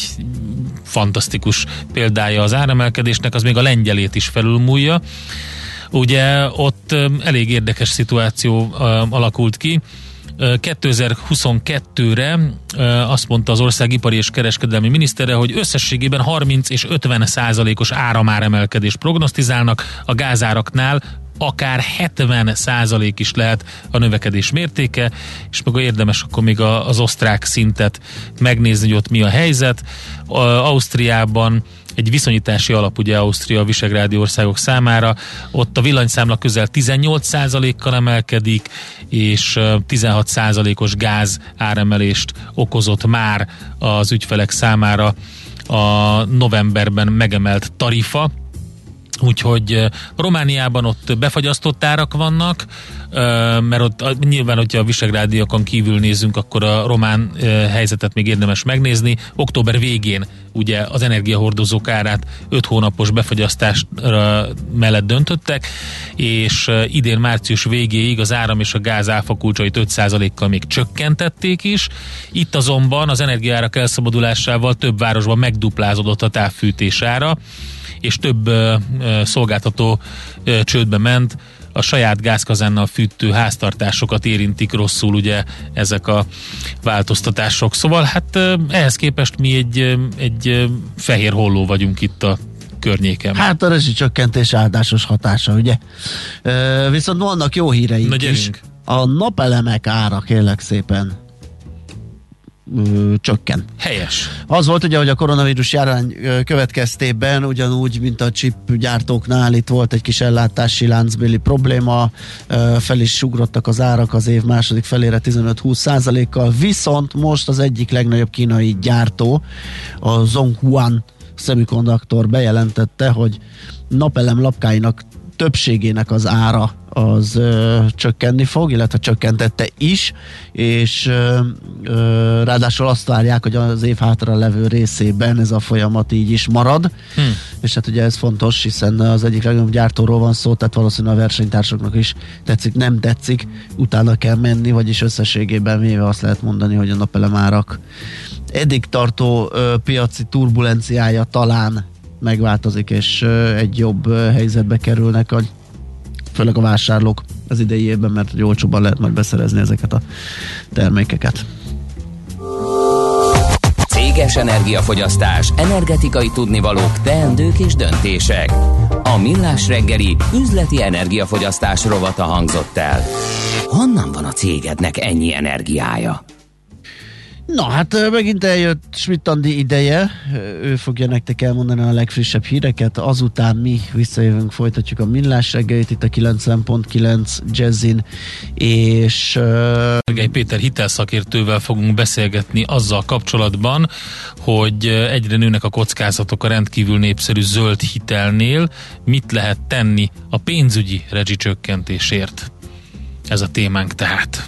fantasztikus példája az áremelkedésnek, az még a lengyelét is felülmúlja. Ugye ott elég érdekes szituáció alakult ki, 2022-re azt mondta az ország ipari és kereskedelmi minisztere, hogy összességében 30 és 50 százalékos áramáremelkedést prognosztizálnak a gázáraknál, akár 70 százalék is lehet a növekedés mértéke, és meg érdemes akkor még az osztrák szintet megnézni, hogy ott mi a helyzet. Ausztriában egy viszonyítási alap ugye Ausztria visegrádi országok számára. Ott a villanyszámla közel 18%-kal emelkedik, és 16%-os gáz áremelést okozott már az ügyfelek számára a novemberben megemelt tarifa, Úgyhogy Romániában ott befagyasztott árak vannak, mert ott nyilván, hogyha a visegrádiakon kívül nézzünk, akkor a román helyzetet még érdemes megnézni. Október végén ugye az energiahordozók árát 5 hónapos befagyasztás mellett döntöttek, és idén március végéig az áram és a gáz áfakulcsait 5%-kal még csökkentették is. Itt azonban az energiárak elszabadulásával több városban megduplázódott a távfűtés ára, és több ö, ö, szolgáltató ö, csődbe ment, a saját gázkazánnal fűtő háztartásokat érintik rosszul ugye ezek a változtatások. Szóval hát ehhez képest mi egy, egy fehér holló vagyunk itt a környéken. Hát a rezsicsökkentés áldásos hatása, ugye? viszont vannak jó híreink is. A napelemek ára kérlek szépen ö, csökken. Helyes. Az volt ugye, hogy a koronavírus járvány következtében ugyanúgy, mint a chip gyártóknál itt volt egy kis ellátási láncbéli probléma, ö, fel is sugrottak az árak az év második felére 15-20 százalékkal, viszont most az egyik legnagyobb kínai gyártó, a Zhonghuan Semiconductor bejelentette, hogy napelem lapkáinak többségének az ára az ö, csökkenni fog, illetve csökkentette is, és ö, ö, ráadásul azt várják, hogy az év hátra levő részében ez a folyamat így is marad, hmm. és hát ugye ez fontos, hiszen az egyik legnagyobb gyártóról van szó, tehát valószínűleg a versenytársaknak is tetszik, nem tetszik, utána kell menni, vagyis összességében véve azt lehet mondani, hogy a napelemárak eddig tartó ö, piaci turbulenciája talán megváltozik, és egy ö, helyzetbe kerülnek a főleg a vásárlók az idei évben, mert hogy olcsóban lehet majd beszerezni ezeket a termékeket. Céges energiafogyasztás, energetikai tudnivalók, teendők és döntések. A Millás reggeli üzleti energiafogyasztás rovata hangzott el. Honnan van a cégednek ennyi energiája? Na hát megint eljött Schmidt-Andi ideje, ő fogja nektek elmondani a legfrissebb híreket, azután mi visszajövünk, folytatjuk a millás reggelit itt a 90.9 Jazzin, és... Gergely Péter hitelszakértővel fogunk beszélgetni azzal kapcsolatban, hogy egyre nőnek a kockázatok a rendkívül népszerű zöld hitelnél, mit lehet tenni a pénzügyi rezsicsökkentésért. Ez a témánk tehát.